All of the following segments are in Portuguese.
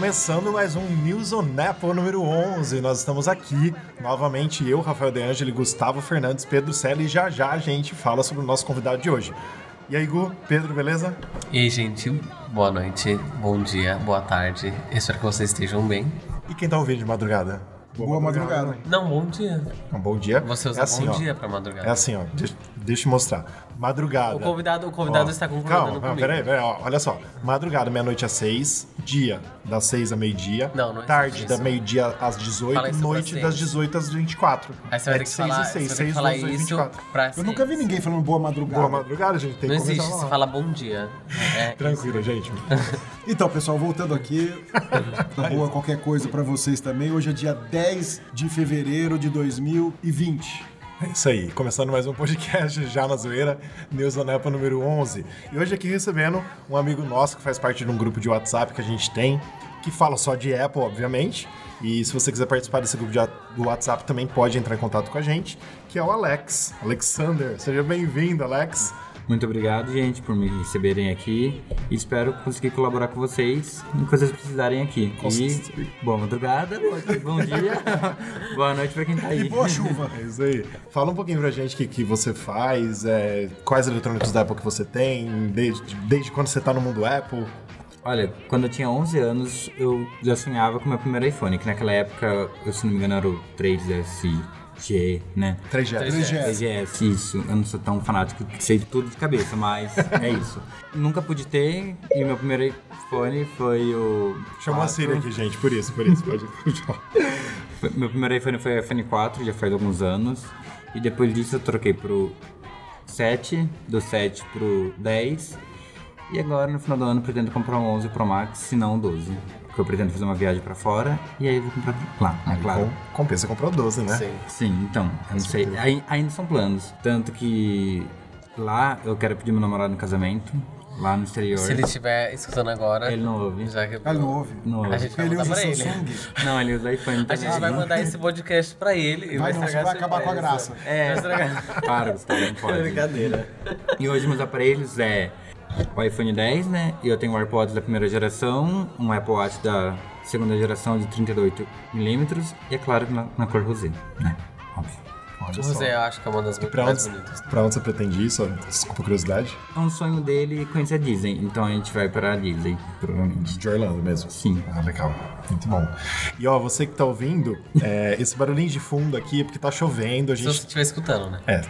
Começando mais um News on Apple número 11. Nós estamos aqui, novamente eu, Rafael De Angeli, Gustavo Fernandes, Pedro Selle e já já a gente fala sobre o nosso convidado de hoje. E aí, Gu, Pedro, beleza? E aí, gente, boa noite, bom dia, boa tarde. Espero que vocês estejam bem. E quem tá ouvindo de madrugada? Boa, madrugada. Não, bom dia. Um bom dia. Você usa é assim, bom ó. dia pra madrugada. É assim, ó. Deixa, eu mostrar. Madrugada. O convidado, o convidado Ó, está concordando Calma, comigo. peraí, peraí, ó, olha só. Madrugada, meia-noite às seis, dia das seis a meio-dia, Não, não tarde existe da meio-dia às Fala 18, isso noite das ciência. 18 às 24. Aí você vai é ter que 6 falar, e 6, você vai ter 6 que falar 12 isso 24. pra Eu nunca vi ninguém falando boa madrugada. Boa madrugada, gente, tem Não que existe, você fala bom dia. É, Tranquilo, gente. Então, pessoal, voltando aqui, tá boa qualquer coisa pra vocês também. Hoje é dia 10 de fevereiro de 2020. É isso aí, começando mais um podcast já na zoeira, News on Apple número 11. E hoje aqui recebendo um amigo nosso que faz parte de um grupo de WhatsApp que a gente tem, que fala só de Apple, obviamente. E se você quiser participar desse grupo de, do WhatsApp, também pode entrar em contato com a gente, que é o Alex, Alexander. Seja bem-vindo, Alex. Muito obrigado, gente, por me receberem aqui. E espero conseguir colaborar com vocês no que vocês precisarem aqui. E boa madrugada, bom dia, boa noite pra quem tá aí. Boa chuva. É isso aí. Fala um pouquinho pra gente o que, que você faz, é, quais eletrônicos da Apple que você tem, desde, desde quando você tá no mundo Apple. Olha, quando eu tinha 11 anos, eu já sonhava com o meu primeiro iPhone, que naquela época, eu, se não me engano, era o 3SG, né? 3G. 3G. 3GS, isso. Eu não sou tão fanático que sei de tudo de cabeça, mas é isso. Nunca pude ter, e meu primeiro iPhone foi o. Chamou a 4. Siri aqui, gente, por isso, por isso. Pode Meu primeiro iPhone foi o iPhone 4, já faz alguns anos. E depois disso eu troquei pro 7, do 7 pro 10. E agora no final do ano pretendo comprar um 11 Pro Max, se não um 12. Porque eu pretendo fazer uma viagem pra fora e aí eu vou comprar lá, é claro. Com, compensa comprou 12, né? sim. Sim, então, eu não sei. Ai- Ainda são planos. Tanto que lá eu quero pedir meu namorado no casamento, lá no exterior. Se ele estiver escutando agora, Ele não ouve. já que Ele não ouve. Não ouve. a gente vai Ele mandar usa pra ele. Não, ele usa iPhone A gente vai mandar esse podcast pra ele e Vai vai, não, você vai acabar com a graça. É, vai estragar. Para, Gustavo, não pode. Brincadeira. E hoje meus aparelhos é o iPhone 10, né? E eu tenho o AirPods da primeira geração, um Apple Watch da segunda geração de 38mm e é claro que na, na cor rosé, né? Óbvio. Olha. José eu acho que é uma das muito Pra mais onde, bonitas. pra onde você pretende ir? Só, desculpa a curiosidade. É um sonho dele conhecer a Disney, então a gente vai para a Disney, provavelmente. De Orlando mesmo. Sim. Ah, legal. Muito bom. E ó, você que tá ouvindo, é, esse barulhinho de fundo aqui é porque tá chovendo. A Se você gente. estiver escutando, né? É.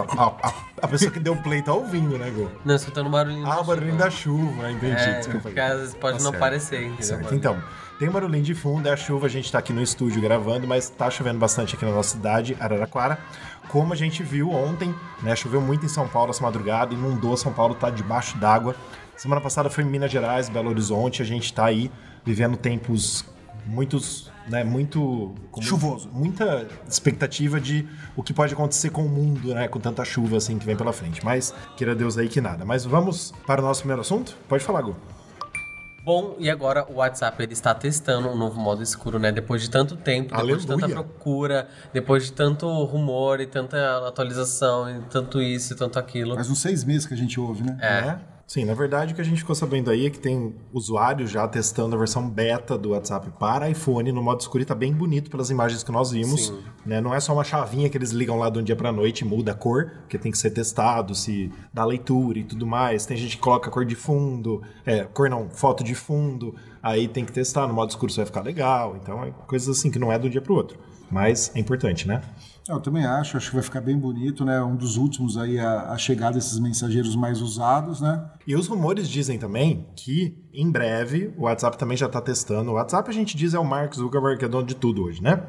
A, a- a pessoa que deu play tá ouvindo, né, Gu? Não, escutando o barulhinho Ah, da o barulhinho da chuva, entendi. É, desculpa. porque às vezes pode Tá não certo. parecer, entendeu? Certo. Então, tem um barulhinho de fundo, é a chuva, a gente tá aqui no estúdio gravando, mas tá chovendo bastante aqui na nossa cidade, Araraquara. Como a gente viu ontem, né? Choveu muito em São Paulo essa madrugada, inundou São Paulo, tá debaixo d'água. Semana passada foi em Minas Gerais, Belo Horizonte, a gente tá aí vivendo tempos muitos, né, muito Chuvoso. muita expectativa de o que pode acontecer com o mundo, né, com tanta chuva assim que vem pela frente. Mas queira Deus aí que nada. Mas vamos para o nosso primeiro assunto? Pode falar, Gu. Bom, e agora o WhatsApp ele está testando um novo modo escuro, né? Depois de tanto tempo, depois de tanta Aleluia. procura, depois de tanto rumor e tanta atualização, e tanto isso e tanto aquilo. Faz uns seis meses que a gente ouve, né? É. né? Sim, na verdade o que a gente ficou sabendo aí é que tem usuários já testando a versão beta do WhatsApp para iPhone no modo escuro e tá bem bonito pelas imagens que nós vimos. Né? Não é só uma chavinha que eles ligam lá de um dia pra noite e muda a cor, porque tem que ser testado, se dá leitura e tudo mais. Tem gente que coloca cor de fundo, é, cor não, foto de fundo, aí tem que testar, no modo escuro isso vai ficar legal. Então é coisas assim que não é de um dia pro outro. Mas é importante, né? Eu também acho, acho que vai ficar bem bonito, né? Um dos últimos aí a, a chegar desses mensageiros mais usados, né? E os rumores dizem também que, em breve, o WhatsApp também já está testando. O WhatsApp, a gente diz, é o Mark Zuckerberg, que é dono de tudo hoje, né?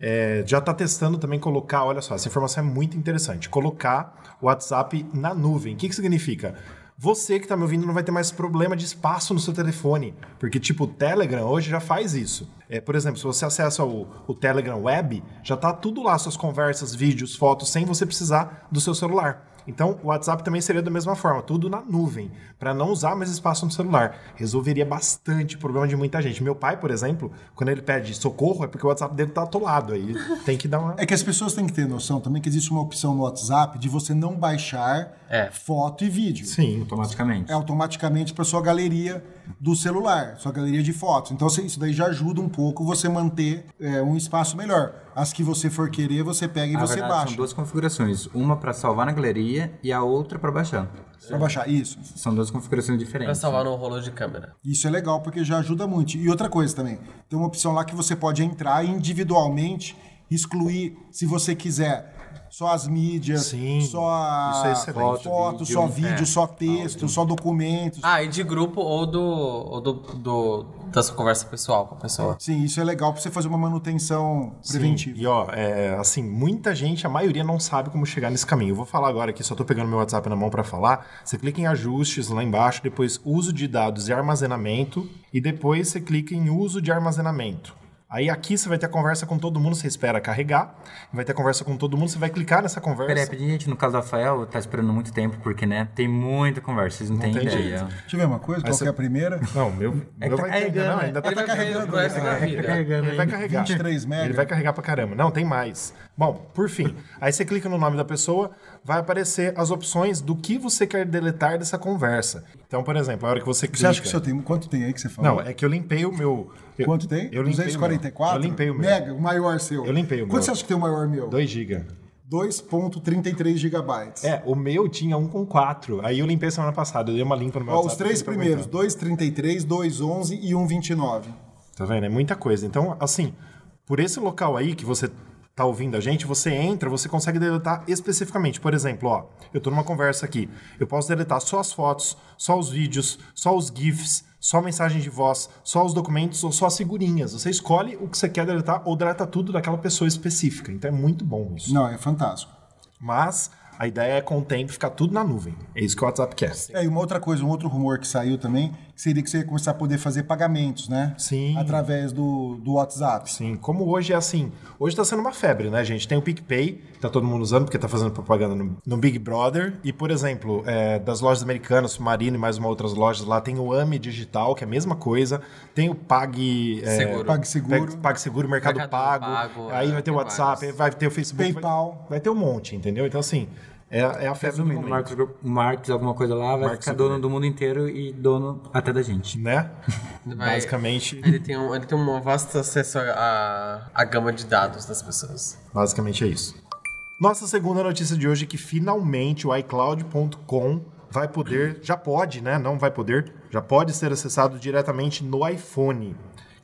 É, já está testando também colocar, olha só, essa informação é muito interessante, colocar o WhatsApp na nuvem. O que, que significa? Você que está me ouvindo não vai ter mais problema de espaço no seu telefone, porque tipo o Telegram hoje já faz isso. É, por exemplo, se você acessa o, o Telegram Web, já tá tudo lá, suas conversas, vídeos, fotos, sem você precisar do seu celular. Então, o WhatsApp também seria da mesma forma, tudo na nuvem, para não usar mais espaço no celular. Resolveria bastante o problema de muita gente. Meu pai, por exemplo, quando ele pede socorro, é porque o WhatsApp dele tá atolado. Aí tem que dar uma. É que as pessoas têm que ter noção também que existe uma opção no WhatsApp de você não baixar É. foto e vídeo. Sim. Automaticamente. É automaticamente para sua galeria do celular, sua galeria de fotos. Então isso daí já ajuda um pouco você manter é, um espaço melhor. As que você for querer, você pega e Na você verdade, baixa. são duas configurações. Uma para salvar na galeria e a outra para baixar. Pra baixar isso. São duas configurações Pra diferentes. salvar no rolo de câmera. Isso é legal porque já ajuda muito. E outra coisa também, tem uma opção lá que você pode entrar e individualmente excluir, se você quiser, só as mídias, Sim, só a isso é foto, Foto, só vídeo, vídeo, é. só texto, só documentos. Ah, e de grupo ou do. ou do, do- da sua conversa pessoal com a pessoa. Sim, isso é legal pra você fazer uma manutenção preventiva. Sim. E ó, é, assim, muita gente, a maioria não sabe como chegar nesse caminho. Eu vou falar agora aqui, só tô pegando meu WhatsApp na mão para falar. Você clica em ajustes lá embaixo, depois uso de dados e armazenamento, e depois você clica em uso de armazenamento. Aí aqui você vai ter a conversa com todo mundo, você espera carregar, vai ter a conversa com todo mundo, você vai clicar nessa conversa. Peraí, rapidinho, gente. No caso do Rafael, tá esperando muito tempo, porque, né, tem muita conversa, vocês não, têm tem ideia. Deixa eu ver uma coisa, qual você- que é a primeira? Não, meu, É meu que vai tá ter, carregando, não, né? ainda tá Ele vai carregar carregando, né? Tá vida. Ele vai carregar. 23 mega. Ele vai carregar pra caramba. Não, tem mais. Bom, por fim, aí você clica no nome da pessoa, vai aparecer as opções do que você quer deletar dessa conversa. Então, por exemplo, a hora que você clica... Você acha que o seu tem. Quanto tem aí que você falou? Não, é que eu limpei o meu... eu- Quanto tem? Eu limpei 244? O meu. Eu limpei o meu. Mega, o maior seu. Eu limpei o Quanto meu. você acha que tem o maior meu? 2 GB. 2.33 gigabytes. É, o meu tinha um com 4. Aí eu limpei semana passada. Eu dei uma limpa no meu Ó, os WhatsApp, três eu tô primeiros, aguentando. 233, 211 e 129. Tá vendo? É muita coisa. Então, assim, por esse local aí que você tá ouvindo a gente, você entra, você consegue deletar especificamente. Por exemplo, ó, eu tô numa conversa aqui. Eu posso deletar só as fotos, só os vídeos, só os GIFs, só mensagem de voz, só os documentos ou só as figurinhas. Você escolhe o que você quer deletar ou deleta tudo daquela pessoa específica. Então é muito bom isso. Não, é fantástico. Mas a ideia é com o tempo ficar tudo na nuvem. É isso que o WhatsApp quer. É, e uma outra coisa, um outro rumor que saiu também, seria que você ia começar a poder fazer pagamentos, né? Sim. Através do, do WhatsApp. Sim, como hoje é assim. Hoje tá sendo uma febre, né, gente? Tem o PicPay, que tá todo mundo usando, porque tá fazendo propaganda no, no Big Brother. E, por exemplo, é, das lojas americanas, Submarino e mais uma outras lojas lá, tem o AMI Digital, que é a mesma coisa. Tem o Pag... é, Seguro. PagSeguro. Pag- PagSeguro, Mercado, Mercado Pago. Pago, aí é, vai ter o WhatsApp, vários. vai ter o Facebook. PayPal. Vai, vai ter um monte, entendeu? Então, assim, é, é a febre do Resumindo, o momento. Marcos, Marcos, alguma coisa lá, vai Mark ficar Zuckerberg. dono do mundo inteiro e dono até da gente. Né? Vai- Basicamente, Ele tem, um, ele tem um vasto acesso à, à gama de dados das pessoas. basicamente é isso. Nossa segunda notícia de hoje é que finalmente o iCloud.com vai poder, já pode, né? Não vai poder, já pode ser acessado diretamente no iPhone.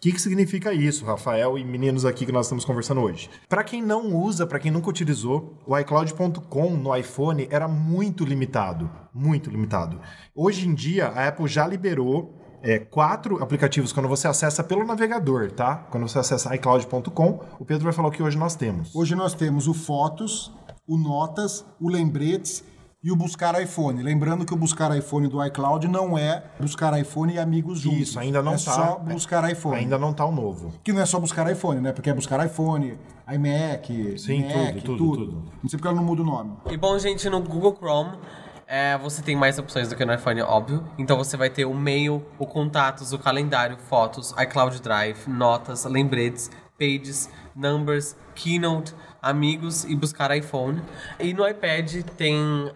Que, que significa isso, Rafael e meninos aqui que nós estamos conversando hoje? Para quem não usa, para quem nunca utilizou, o iCloud.com no iPhone era muito limitado, muito limitado. Hoje em dia, a Apple já liberou é, quatro aplicativos quando você acessa pelo navegador, tá? Quando você acessa iCloud.com, o Pedro vai falar o que hoje nós temos. Hoje nós temos o Fotos, o Notas, o Lembretes e o Buscar iPhone. Lembrando que o Buscar iPhone do iCloud não é Buscar iPhone e Amigos juntos. Isso, ainda não é tá. só Buscar iPhone. Ainda não tá o novo. Que não é só buscar iPhone, né? Porque é buscar iPhone, iMac, Sim, Mac, tudo, tudo, tudo. Não sei porque ela não muda o nome. E bom, gente, no Google Chrome é, você tem mais opções do que no iPhone, óbvio. Então você vai ter o mail, o contatos, o calendário, fotos, iCloud Drive, notas, lembretes, pages, numbers, keynote, amigos e buscar iPhone. E no iPad tem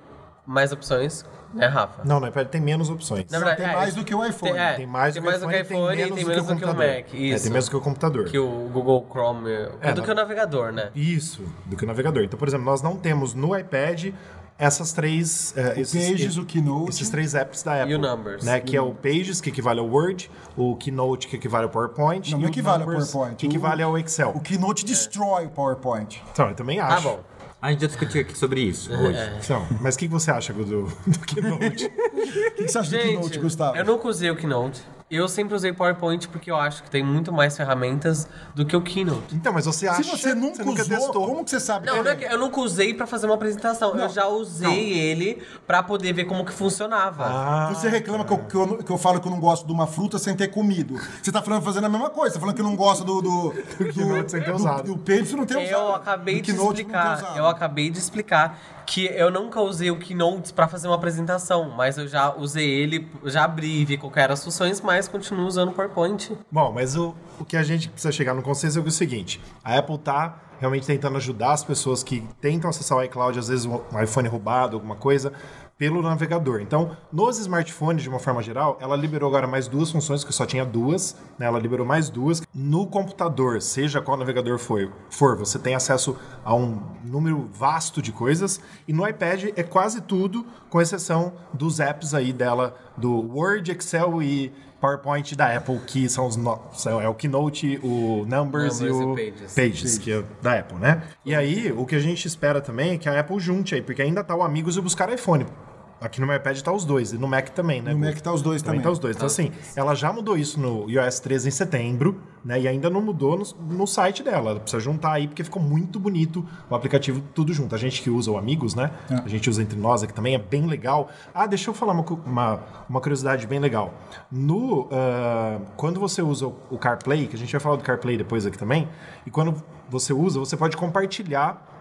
mais opções, né, Rafa? Não, no iPad tem menos opções. Na tem mais do que o iPhone. Tem, é, Tem mais tem do que mais o do que o iPhone, iPhone e tem menos do que o computador. Mac. É, Isso. tem menos do que o computador. Que o Google Chrome. É, do não- que o navegador, né? Isso, do que o navegador. Então, por exemplo, nós não temos no iPad essas três... é, esses, Pages, o Keynote. Esses três apps da Apple. E o Numbers. Né, que é o Pages, que equivale ao Word, o Keynote, que equivale ao PowerPoint. Não, e não o equivale ao PowerPoint. Que equivale ao Excel. O Keynote destrói o PowerPoint. Então, eu também Tá acho. bom. A gente já discutiu aqui sobre isso hoje. Então, mas o que que você acha do, do Keynote? O que você acha do Keynote, Gente, Gustavo? eu nunca usei o Keynote. Eu sempre usei PowerPoint porque eu acho que tem muito mais ferramentas do que o Keynote. então, mas você acha... Se você nunca, usou, testou. como que você sabe Não, que não é que eu nunca usei pra fazer uma apresentação. eu Não, já usei ele pra poder ver como que funcionava. Ah, Você reclama que eu, que, eu, que eu falo que eu não gosto de uma fruta sem ter comido. Você tá falando fazendo a mesma coisa. Você tá falando que não gosta do. do, do Keynote sem ter do- usado. Do, não usado. Eu acabei Do de Keynote não ter explicar. usado. Eu acabei de explicar que eu nunca usei o Keynote pra fazer uma apresentação, mas eu já usei ele, já abri, vi qual que eram as funções, mas continuo usando o PowerPoint. Bom, mas o, o que a gente precisa chegar no consenso é o seguinte: a Apple tá realmente tentando ajudar as pessoas que tentam acessar o iCloud, às vezes um iPhone roubado, alguma coisa, pelo navegador. Então, nos smartphones, de uma forma geral, ela liberou agora mais duas funções, que só tinha duas, né? Ela liberou mais duas. No computador, seja qual navegador for, for, você tem acesso a um número vasto de coisas. E no iPad é quase tudo, com exceção dos apps aí dela, do Word, Excel e PowerPoint da Apple, que são os no... são- é o Keynote, o Numbers, Numbers e o e Pages. Pages, que é da Apple, né? E aí, o que a gente espera também é que a Apple junte aí, porque ainda tá o Amigos e o Buscar iPhone. Aqui no meu iPad tá os dois, e no Mac também, né? No? Mac tá os dois também. tá os dois. Então, assim, ela já mudou isso no iOS 13 em setembro, né? E ainda não mudou no, no site dela. Ela precisa juntar aí, porque ficou muito bonito o aplicativo tudo junto. A gente que usa o Amigos, né? A gente usa entre nós aqui também, é bem legal. Ah, deixa eu falar uma, uma, uma curiosidade bem legal. No, ah, quando você usa o o CarPlay, que a gente vai falar do CarPlay depois aqui também, e quando você usa, você pode compartilhar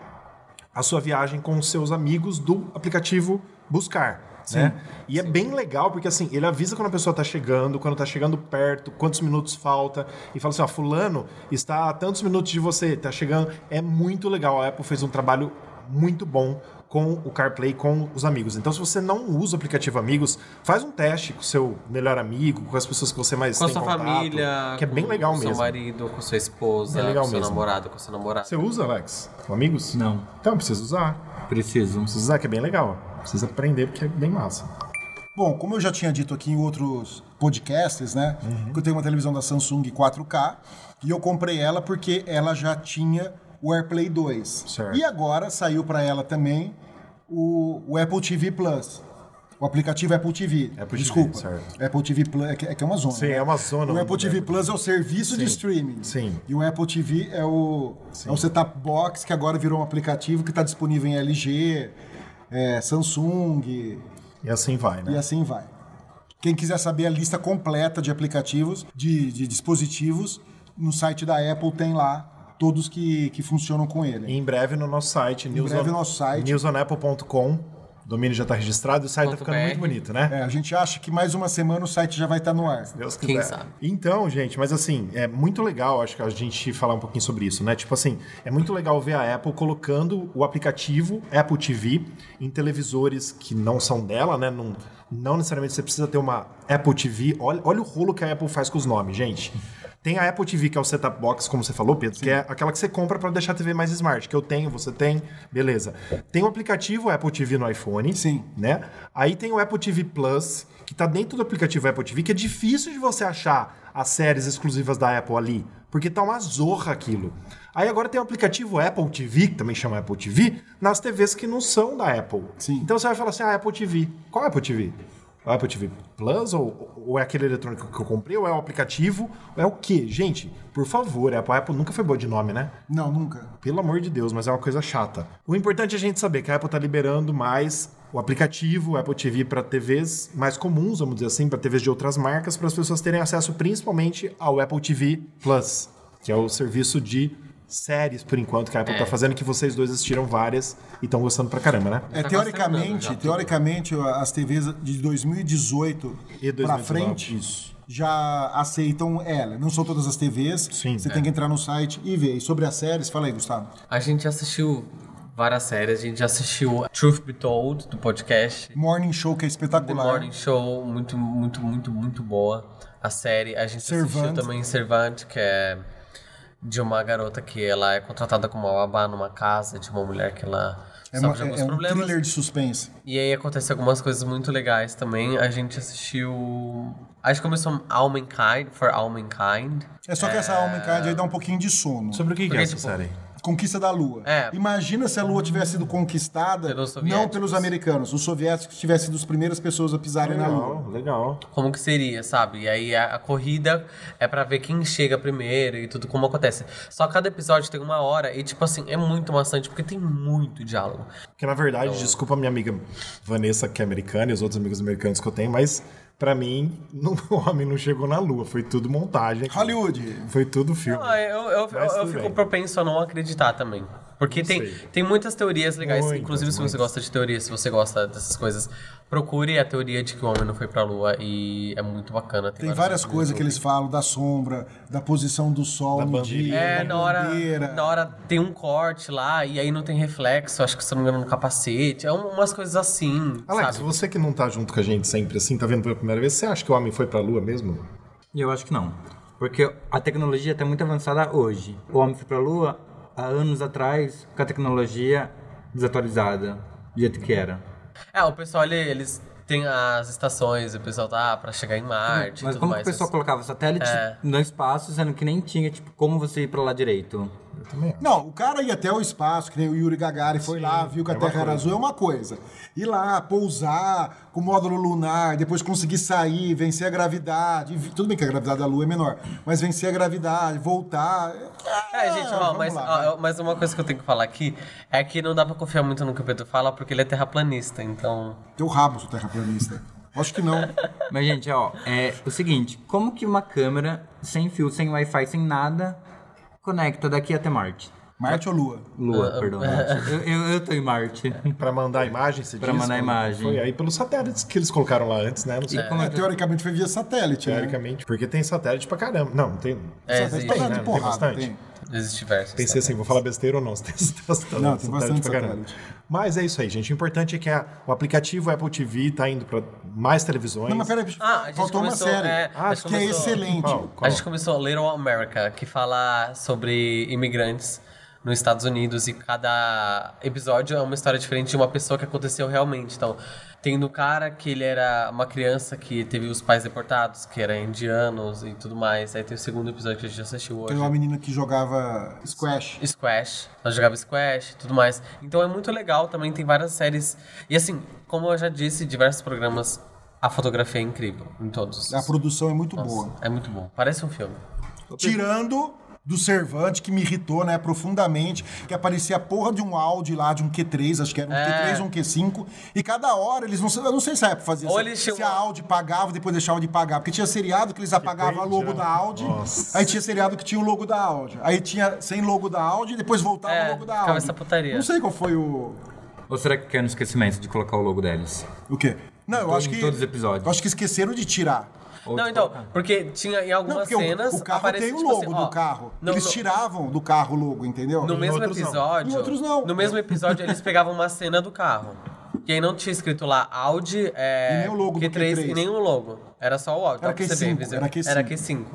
a sua viagem com os seus amigos do aplicativo Buscar. Né? E é bem legal, porque assim, ele avisa quando a pessoa tá chegando, quando tá chegando perto, quantos minutos falta, e fala assim, ó, fulano está a tantos minutos de você, tá chegando. É muito legal. A Apple fez um trabalho muito bom com o CarPlay, com os amigos. Então, se você não usa o aplicativo Amigos, faz um teste com o seu melhor amigo, com as pessoas que você mais Com a tem sua contato, família, que é bem com legal o seu mesmo. marido, com sua esposa, É legal com seu mesmo. namorado, com seu namorado. Você usa, Alex? O Amigos? Não. Então, precisa usar. Preciso. Precisa usar, que é bem legal. Precisa aprender, porque é bem massa. Bom, como eu já tinha dito aqui em outros podcasts, né? Uhum. Que eu tenho uma televisão da Samsung 4K e eu comprei ela porque ela já tinha o AirPlay 2. Certo. E agora saiu para ela também o, o Apple TV Plus. O aplicativo Apple TV. Apple TV, Desculpa. certo. Apple TV Plus é que é, que é uma zona. Sim, né? é uma zona. O Apple TV Plus é o serviço de Sim. streaming. Sim. E o Apple TV é o, é o setup box que agora virou um aplicativo que está disponível em LG, é, Samsung, E assim vai, né? e assim vai. Quem quiser saber a lista completa de aplicativos, de, de dispositivos, no site da Apple tem lá todos que, que funcionam com ele. E em breve no nosso site, news breve on- no nosso site. newsonapple.com. O domínio já está registrado e o site está ficando BR. muito bonito, né? É, a gente acha que mais uma semana o site já vai estar no ar. Deus Quem quiser. sabe? Então, gente, mas assim, é muito legal, acho que a gente falar um pouquinho sobre isso, né? Tipo assim, é muito legal ver a Apple colocando o aplicativo Apple TV em televisores que não são dela, né? Não, não necessariamente você precisa ter uma Apple TV. Olha, olha o rolo que a Apple faz com os nomes, gente. Tem a Apple TV, que é o setup box, como você falou, Pedro, que é aquela que você compra para deixar a TV mais smart, que eu tenho, você tem, beleza. Tem o aplicativo Apple TV no iPhone, Sim. né? Aí tem o Apple TV Plus, que tá dentro do aplicativo Apple TV, que é difícil de você achar as séries exclusivas da Apple ali, porque tá uma zorra aquilo. Aí agora tem o aplicativo Apple TV, que também chama Apple TV, nas TVs que não são da Apple. Sim. Então você vai falar assim, ah, Apple TV. Qual é Apple TV? O Apple TV Plus ou, ou é aquele eletrônico que eu comprei, ou é o aplicativo, ou é o quê? Gente, por favor, a Apple, a Apple nunca foi boa de nome, né? Não, nunca. Pelo amor de Deus, mas é uma coisa chata. O importante é a gente saber que a Apple está liberando mais o aplicativo, o Apple TV para TVs mais comuns, vamos dizer assim, para TVs de outras marcas, para as pessoas terem acesso principalmente ao Apple TV Plus, que é o serviço de séries, por enquanto, que a Apple está fazendo, que vocês dois assistiram várias e estão gostando pra caramba, né? É, Tá teoricamente, já. teoricamente, as TVs de 2018 E para 2019, frente isso. já aceitam ela. Não são todas as TVs. Sim. Você É. tem que entrar no site e ver. E sobre as séries, fala aí, Gustavo. A gente assistiu várias séries, a gente assistiu Truth Be Told, do podcast. Morning Show, que é The espetacular. Morning Show, muito, muito, muito, muito boa. A série, a gente assistiu Servant. também Servant, que é de uma garota que ela é contratada como babá numa casa de uma mulher que ela É, uma- alguns é um problemas. thriller de suspense. E aí acontece algumas coisas muito legais também. A gente assistiu. Acho que começou All Mankind, For All Mankind. É só que essa alma aí dá um pouquinho de sono. Sobre o que, que é Porque, essa tipo, série? Conquista da Lua. É. Imagina se a Lua tivesse sido conquistada Pelos não pelos americanos, os soviéticos tivessem sido as primeiras pessoas a pisarem na Lua. Legal, legal. Como que seria, sabe? E aí a, a corrida é pra ver quem chega primeiro e tudo como acontece. Só cada episódio tem uma hora e, tipo assim, é muito maçante porque tem muito diálogo. Porque, na verdade, desculpa a minha amiga Vanessa, que é americana, e os outros amigos americanos que eu tenho, mas pra mim, não- o homem não chegou na lua. Foi tudo montagem. Hollywood. Foi tudo filme. Ah, eu, eu, eu, eu fico bem. propenso a não acreditar também. Porque Não tem, sei. tem muitas teorias legais. Muitas, Inclusive, se você gosta de teorias, se você gosta dessas coisas, procure a teoria de que o homem não foi pra lua e é muito bacana. Tem várias vídeos no coisas que eles falam da sombra, da posição do sol Da no bandeira. dia, É, da na hora, bandeira. na hora tem um corte lá e aí não tem reflexo, acho que se não me engano no capacete. É um- umas coisas assim, Alex, sabe? você que não tá junto com a gente sempre assim, tá vendo pela primeira vez, você acha que o homem foi pra lua mesmo? E eu acho que não. Porque a tecnologia está muito avançada hoje. O homem foi pra Lua há anos atrás com a tecnologia desatualizada, do jeito que era. É, o pessoal, ele- eles têm as estações, o pessoal tá pra chegar em Marte e Mas tudo como mais. que o pessoal colocava satélite É. no espaço, sendo que nem tinha, tipo, como você ir pra lá direito? Eu também acho. Não, o cara ia até o espaço, que nem o Yuri Gagarin foi lá, viu que a é Terra era azul, é uma coisa. Ir lá, pousar com o módulo lunar, depois conseguir sair, vencer a gravidade. vi- Tudo bem que a gravidade da Lua é menor, mas vencer a gravidade, voltar. É, gente, ó, mas, lá, ó, mas uma coisa que eu tenho que falar aqui é que não dá pra confiar muito no que o Pedro fala, porque ele é terraplanista, então... Teu rabo, seu terraplanista. Acho que não. Mas, gente, ó, é o seguinte: como que uma câmera sem fio, sem Wi-Fi, sem nada, conecta daqui até Marte? Marte ou Lua? Lua, perdão. Marte. Eu, eu, eu tô em Marte. Pra mandar a imagem, você Pra diz, mandar imagem. Foi aí pelos satélites que eles colocaram lá antes, né? Não sei. E como é É, teoricamente foi via satélite, né? Teoricamente, porque tem satélite pra caramba. Não, tem. É, Satélite existe, pra dar né? Tem bastante. tem. Pensei assim, vou falar besteira ou não? Você tem Não, tem bastante satélite. Mas é isso aí, gente. O importante é que a- o aplicativo Apple TV tá indo pra mais televisões. Não, mas peraí, Ah, a faltou começou, uma série é, a gente que é começou- excelente. Qual? Qual? A gente começou Little America, que fala sobre imigrantes nos Estados Unidos e cada episódio é uma história diferente de uma pessoa que aconteceu realmente. Então, tem do cara que ele era uma criança que teve os pais deportados, que eram indianos e tudo mais. Aí tem o segundo episódio que a gente assistiu hoje. Tem uma menina que jogava squash. Squash, nós jogava Squash e tudo mais. Então é muito legal, também tem várias séries. E assim, como eu já disse, diversos programas, a fotografia é incrível em todos. A produção é muito Nossa, boa. É muito bom. Parece um filme. Tirando do Servante, que me irritou, né, profundamente, que aparecia a porra de um Audi lá, de um Q3, acho que era um É. Q3 ou um Q5, e cada hora eles não eu não sei se a Apple fazia Ou se, se a Audi pagava e depois deixava de pagar, porque tinha seriado que eles apagavam a logo da Audi, Nossa. aí tinha seriado que tinha o logo da Audi, aí tinha sem logo da Audi e depois voltava É, o logo da Audi. essa putaria. Não sei qual foi o Ou será que quer no esquecimento de colocar o logo deles? o quê? Não, eu Em acho to- em que todos os episódios. Eu acho que esqueceram de tirar. Ou não, então, colocar? porque tinha em Não, algumas porque o- cenas. o, carro aparecia, tem o tipo logo assim, do ó, carro. no- eles no- tiravam do carro o logo, entendeu? No mesmo não. episódio. Em outros não. No mesmo episódio, eles pegavam uma cena do carro. E aí não tinha escrito lá Audi é, E nem o logo do Q3 Q3. e nenhum logo. Era só o Audi. Era dá pra você ver, Q5, invisível. era Q5. Era Q5.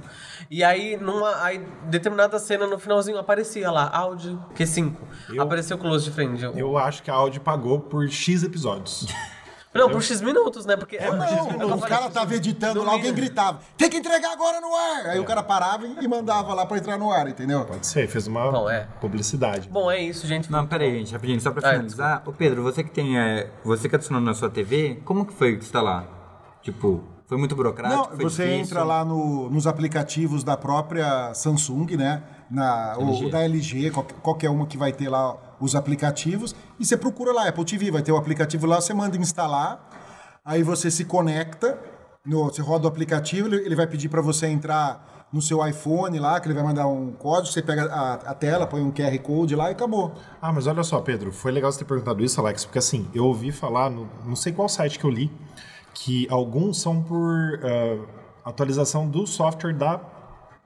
E aí, numa aí, determinada cena, no finalzinho, aparecia lá, Audi Q5. Eu- Apareceu close de frente. Eu- Eu acho que a Audi pagou por X episódios. Não, por X minutos, né? Porque. Não, é eu o falei, cara tava editando no lá, alguém gritava, tem que entregar agora no ar! Aí o cara parava e mandava lá pra entrar no ar, entendeu? Pode ser, fez uma Bom, é. publicidade. Bom, é isso, gente. Não, peraí, gente, rapidinho, só pra Ah, finalizar. Ô Pedro, você que tem. é, você que adicionou na sua TV, como que foi instalar? Tipo, foi muito burocrático? Não, foi você difícil? entra lá no- nos aplicativos da própria Samsung, né? Na, ou LG. da LG, qual- qualquer uma que vai ter lá os aplicativos, e você procura lá, Apple TV, vai ter o aplicativo lá, você manda instalar, aí você se conecta, no, você roda o aplicativo, ele, ele vai pedir para você entrar no seu iPhone lá, que ele vai mandar um código, você pega a, a tela, põe um QR Code lá e acabou. Ah, mas olha só, Pedro, foi legal você ter perguntado isso, Alex, porque assim, eu ouvi falar, no, não sei qual site que eu li, que alguns são por ah, atualização do software da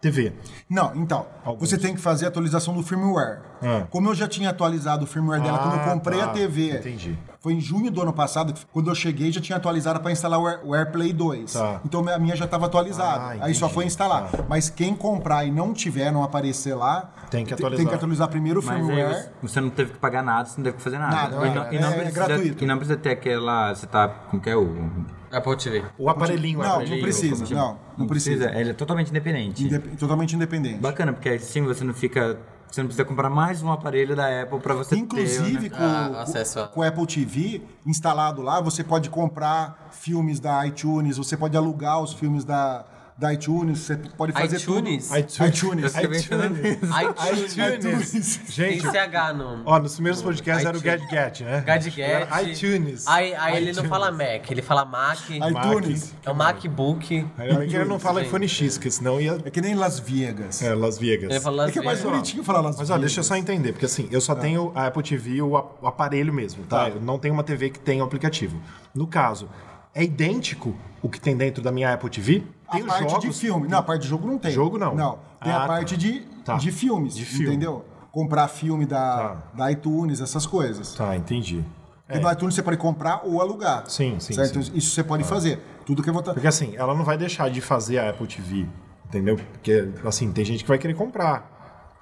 TV. Não, então, Alguns. você tem que fazer a atualização do firmware. Ah. Como eu já tinha atualizado o firmware dela quando eu Ah, comprei tá. a TV, Entendi. Foi em junho do ano passado, quando eu cheguei já tinha atualizado para instalar o, Air- o AirPlay 2. Tá. Então a minha já estava atualizada. Ah, Aí só foi instalar. Tá. Mas quem comprar e não tiver, não aparecer lá, Tem que atualizar. Tem que atualizar primeiro o firmware. você, você não teve que pagar nada, você não teve que fazer nada. Nada, e, não, nada, e não é- é precisa, gratuito. E não precisa ter aquela. Você tá. Como que é o. Apple TV. O aparelhinho, o Não, aparelhinho. não precisa, como chama? não, não precisa. Ele é totalmente independente. Indep- totalmente independente. Bacana, porque assim você não fica. Você não precisa comprar mais um aparelho da Apple pra você Inclusive, ter. né? com, Ah, com- acesso a- com o Apple TV instalado lá, você pode comprar filmes da iTunes, você pode alugar os filmes da, da iTunes, você pode fazer iTunes? tudo. iTunes. iTunes. Pensando nisso. iTunes. iTunes. Gente, Tem CH no... ó, nos primeiros podcasts era o iTunes. Gadget, né? Gadget. Era iTunes. Aí, aí ele não iTunes. fala Mac, ele fala Mac. iTunes. É o MacBook. Ainda bem que ele não fala iPhone X, porque senão ia. É que nem Las Vegas. É, Las Vegas. Ele fala É que é mais Las Vegas. bonitinho falar Las Mas Vegas. ó, deixa eu só entender, porque assim, eu só tenho a Apple TV, o aparelho mesmo, tá? Tá. Eu não tenho uma TV que tenha o aplicativo. No caso, é idêntico o que tem dentro da minha Apple TV? A Tem parte jogos, de filme. Não, a parte de jogo não tem. Jogo não. Não. Tem Ah, a tá. parte de, Tá. de filmes, De filme. entendeu? Comprar filme da, Tá. da iTunes, essas coisas. Tá, entendi. Porque no iTunes você pode comprar ou alugar. Sim, sim, Certo? sim. Isso você pode fazer. Tudo que eu vou. Porque assim, ela não vai deixar de fazer a Apple TV, entendeu? Porque assim, tem gente que vai querer comprar.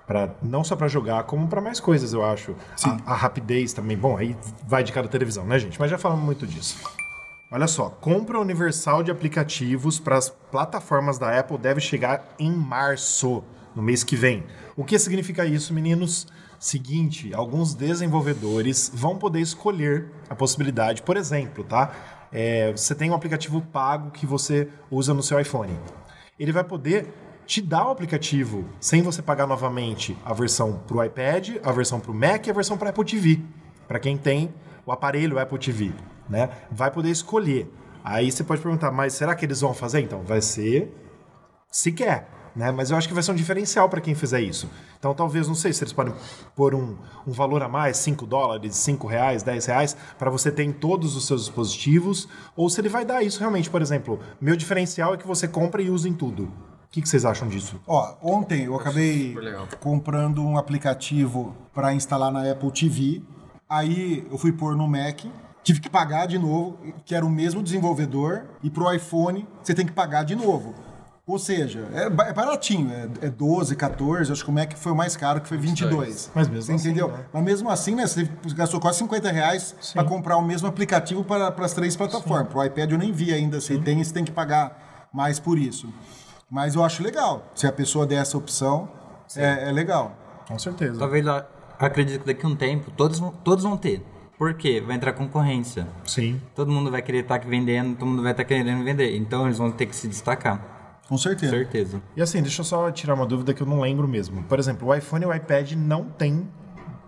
Pra, não só pra jogar, como pra mais coisas, eu acho. A, a rapidez também. Bom, aí vai de cada televisão, né, gente? Mas já falamos muito disso. Olha só, compra universal de aplicativos para as plataformas da Apple deve chegar em março, no mês que vem. O que significa isso, meninos? Seguinte, alguns desenvolvedores vão poder escolher a possibilidade, por exemplo, tá? É, você tem um aplicativo pago que você usa no seu iPhone. Ele vai poder te dar o aplicativo sem você pagar novamente a versão para o iPad, a versão para o Mac e a versão para Apple TV. Para quem tem o aparelho Apple TV, né? Vai poder escolher. Aí você pode perguntar, mas será que eles vão fazer? Então, vai ser se quer, né? Mas eu acho que vai ser um diferencial para quem fizer isso. Então, talvez, não sei se eles podem pôr um, um valor a mais, 5 dólares, 5 reais, 10 reais, para você ter em todos os seus dispositivos, ou se ele vai dar isso realmente, por exemplo, meu diferencial é que você compra e usa em tudo. O que, que vocês acham disso? Ó, ontem eu acabei comprando um aplicativo para instalar na Apple TV. Aí eu fui pôr no Mac, tive que pagar de novo, que era o mesmo desenvolvedor, e pro iPhone você tem que pagar de novo. Ou seja, é, é baratinho, é, é 12, 14, acho que o Mac foi o mais caro, que foi 22. Mas mesmo Você assim, entendeu? né? Mas mesmo assim, né, você gastou quase 50 reais para comprar o mesmo aplicativo para as três plataformas. Pro iPad eu nem vi ainda se tem, se tem que pagar mais por isso. Mas eu acho legal. Se a pessoa der essa opção, é, é legal. Com certeza. Talvez, eu acredito que daqui a um tempo, todos vão, todos vão ter. Por quê? Vai entrar concorrência. Sim. Todo mundo vai querer estar vendendo, todo mundo vai estar querendo vender. Então eles vão ter que se destacar. Com certeza. Certeza. E assim, deixa eu só tirar uma dúvida que eu não lembro mesmo. Por exemplo, o iPhone e o iPad não tem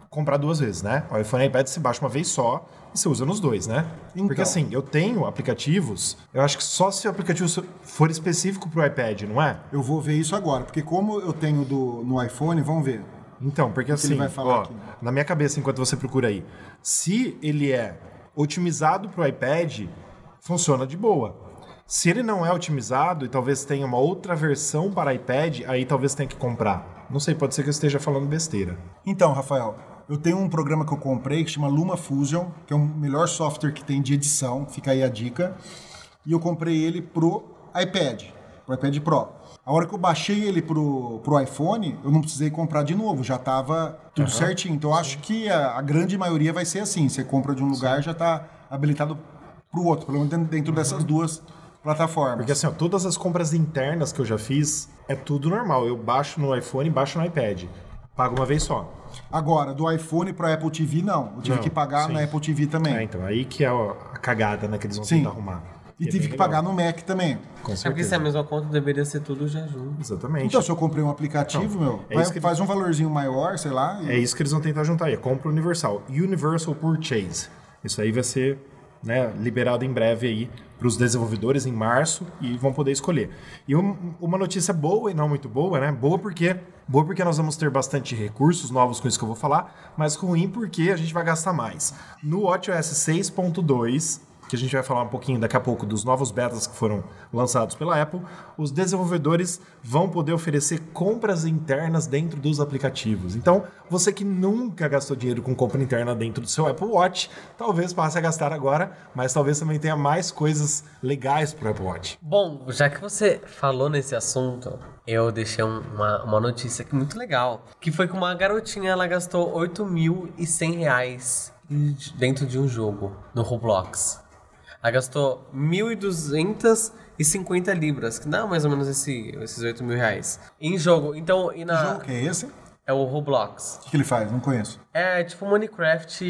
comprar duas vezes, né? O iPhone e o iPad você baixa uma vez só e você usa nos dois, né? Então. Porque assim, eu tenho aplicativos, eu acho que só se o aplicativo for específico pro iPad, não é? Eu vou ver isso agora, porque como eu tenho do, no iPhone, vamos ver. Então, porque assim, ele vai falar ó, aqui? na minha cabeça, enquanto você procura aí, se ele é otimizado pro iPad, funciona de boa. Se ele não é otimizado e talvez tenha uma outra versão para iPad, aí talvez tenha que comprar. Não sei, pode ser que eu esteja falando besteira. Então, Rafael, eu tenho um programa que eu comprei que chama Luma Fusion, que é o melhor software que tem de edição, fica aí a dica. E eu comprei ele pro iPad, pro iPad Pro. A hora que eu baixei ele pro, pro iPhone, eu não precisei comprar de novo, já tava tudo certinho. Então eu acho que a, a grande maioria vai ser assim. Você compra de um lugar já tá habilitado pro outro, pelo menos dentro, dentro dessas duas plataformas. Porque assim, ó, todas as compras internas que eu já fiz, é tudo normal. Eu baixo no iPhone e baixo no iPad. Pago uma vez só. Agora, do iPhone para Apple TV, não. Eu tive Não, que pagar sim. na Apple TV também. É, então, aí que é a cagada, né, que eles vão Sim. tentar arrumar. E é tive que legal. pagar no Mac também. Com É porque se é certeza. a mesma conta, deveria ser tudo já junto. Exatamente. Então, se eu comprei um aplicativo, meu, é vai- que faz um valorzinho maior, sei lá. e- É isso que eles vão tentar juntar aí. é Compra universal. Universal Purchase. Isso aí vai ser né, liberado em breve aí para os desenvolvedores em março e vão poder escolher. E um- uma notícia boa e não muito boa, né? Boa porque boa porque nós vamos ter bastante recursos novos com isso que eu vou falar, mas ruim porque a gente vai gastar mais. No WatchOS 6.2 que a gente vai falar um pouquinho daqui a pouco dos novos betas que foram lançados pela Apple, os desenvolvedores vão poder oferecer compras internas dentro dos aplicativos. Então, você que nunca gastou dinheiro com compra interna dentro do seu Apple Watch, talvez passe a gastar agora, mas talvez também tenha mais coisas legais para o Apple Watch. Bom, já que você falou nesse assunto, eu deixei um- uma, uma notícia aqui muito legal. Que foi que uma garotinha, ela gastou 8.100 reais dentro de um jogo no Roblox. Ela gastou 1.250 libras, que dá mais ou menos esse, esses 8 mil reais. Em jogo. Então, e Que na... jogo que é esse? O É o Roblox. que, que ele faz? Não conheço. É tipo Minecraft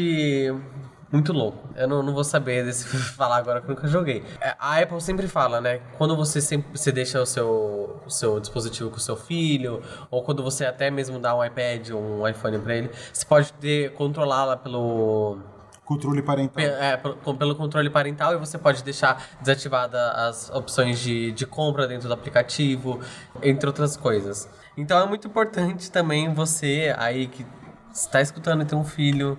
muito louco. Eu não, não vou saber desse falar agora que eu nunca joguei. É, A Apple sempre fala, né? Quando você sempre você deixa o seu, o seu dispositivo com o seu filho, ou quando você até mesmo dá um iPad ou um iPhone pra ele, você pode controlá-la pelo Controle parental. É, pelo controle parental e você pode deixar desativada as opções de, de compra dentro do aplicativo, entre outras coisas. Então é muito importante também você aí que está escutando e tem um filho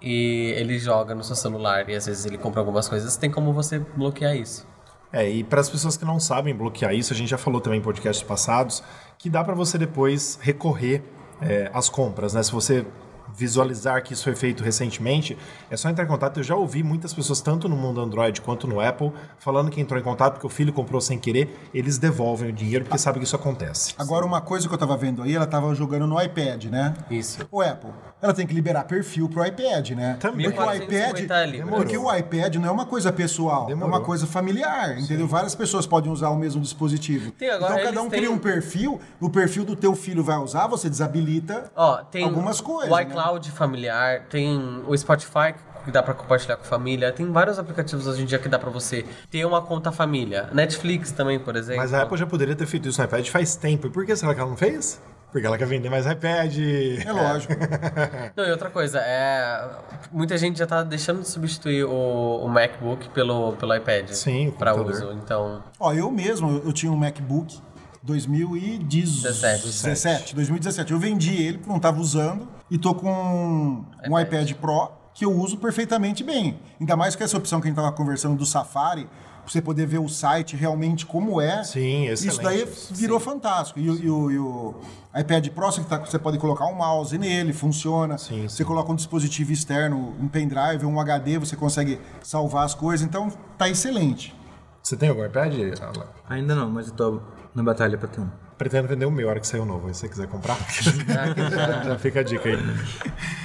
e ele joga no seu celular e às vezes ele compra algumas coisas, tem como você bloquear isso. É, e para as pessoas que não sabem bloquear isso, a gente já falou também em podcasts passados, que dá para você depois recorrer é, às compras, né? Se você visualizar que isso foi feito recentemente, é só entrar em contato. Eu já ouvi muitas pessoas, tanto no mundo Android quanto no Apple, falando que entrou em contato porque o filho comprou sem querer, eles devolvem o dinheiro porque sabem que isso acontece. Agora, uma coisa que eu tava vendo aí, ela tava jogando no iPad, né? Isso. O Apple, ela tem que liberar perfil pro iPad, né? Também. Porque o 1450 iPad, libras. porque o iPad não é uma coisa pessoal, Demorou. é uma coisa familiar, entendeu? Várias pessoas podem usar o mesmo dispositivo. Tem, agora então cada um têm- cria um perfil, o perfil do teu filho vai usar, você desabilita Ó, tem algumas coisas. o né? iCloud familiar, tem o Spotify que dá pra compartilhar com a família, tem vários aplicativos hoje em dia que dá pra você ter uma conta família. Netflix também, por exemplo. Mas a Apple já poderia ter feito isso no iPad faz tempo. E por que será que ela não fez? Porque ela quer vender mais iPad. É lógico. Não, e outra coisa, é. Muita gente já tá deixando de substituir o, o MacBook pelo, pelo iPad. Sim, computador. uso. Então. Ó, eu mesmo, eu tinha um MacBook 2017. 17. 2017. Eu vendi ele porque não estava usando e tô com um iPad. iPad Pro que eu uso perfeitamente bem. Ainda mais com essa opção que a gente estava conversando do Safari, você poder ver o site realmente como é. Sim, Isso daí excelente. virou fantástico. E, o- e o- e o iPad Pro, você, tá- você pode colocar um mouse nele, funciona. Sim, Você sim. coloca um dispositivo externo, um pendrive, um HD, você consegue salvar as coisas. Então, tá excelente. Você tem algum iPad? Alan? Ainda não, mas eu tô na batalha pra ter um. Pretendo vender o meu, a hora que sair o novo. Se você quiser comprar, já fica a dica aí.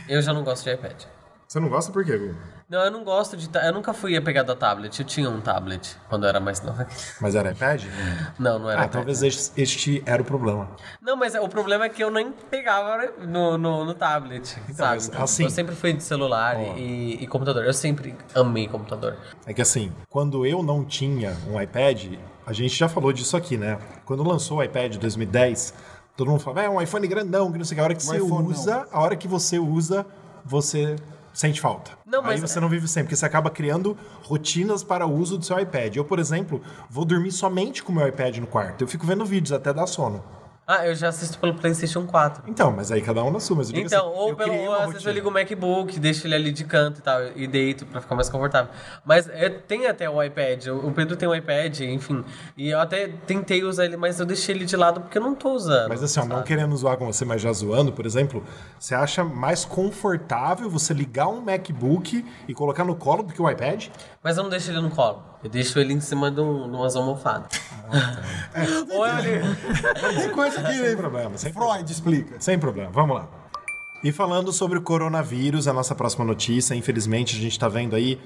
Eu já não gosto de iPad. Você não gosta por quê, Gu? Não, eu não gosto de. ta- Eu nunca fui apegado a tablet. Eu tinha um tablet quando eu era mais novo. Mas era iPad? Não, não era Ah, iPad. talvez este, este era o problema. Não, mas o problema é que eu nem pegava no, no, no tablet, sabe? mas Então, assim- eu sempre fui de celular e, e computador. Eu sempre amei computador. É que assim, quando eu não tinha um iPad, a gente já falou disso aqui, né? Quando lançou o iPad em 2010, todo mundo falava, é um iPhone grandão, que não sei o que. A hora que Um você iPhone não. usa, a hora que você usa, você sente falta. Não, mas- Aí você não vive sempre, porque você acaba criando rotinas para o uso do seu iPad. Eu, por exemplo, vou dormir somente com o meu iPad no quarto. Eu fico vendo vídeos até dar sono. Ah, eu já assisto pelo PlayStation 4. Então, mas aí cada um na sua. Mas eu digo Então, assim, ou eu pelo, ou às vezes eu ligo o MacBook, deixo ele ali de canto e tal, e deito pra ficar mais confortável. Mas eu tenho até o iPad, o o Pedro tem um iPad, enfim, e eu até tentei usar ele, mas eu deixei ele de lado porque eu não tô usando. Mas assim, ó, não querendo zoar com você, mas já zoando, por exemplo, você acha mais confortável você ligar um MacBook e colocar no colo do que o iPad? Mas eu não deixo ele no colo. Eu deixo ele em cima de, um, de umas almofadas. Ou ele... Tem coisa que Sem problema, sem Freud explica. Sem problema, vamos lá. E falando sobre o coronavírus, a nossa próxima notícia, infelizmente a gente está vendo aí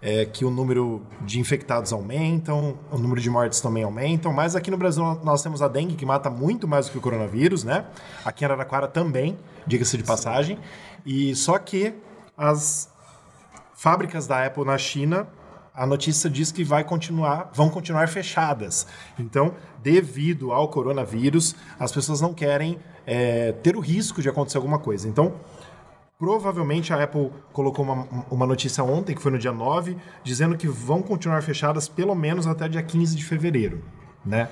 é, que o número de infectados aumentam, o número de mortes também aumentam, mas aqui no Brasil nós temos a dengue que mata muito mais do que o coronavírus, né? Aqui em Araraquara também, diga-se de passagem. E só que as fábricas da Apple na China, a notícia diz que vai continuar, vão continuar fechadas. Então, devido ao coronavírus, as pessoas não querem é, ter o risco de acontecer alguma coisa. Então, provavelmente a Apple colocou uma, uma notícia ontem, que foi no dia 9, dizendo que vão continuar fechadas pelo menos até dia 15 de fevereiro, né?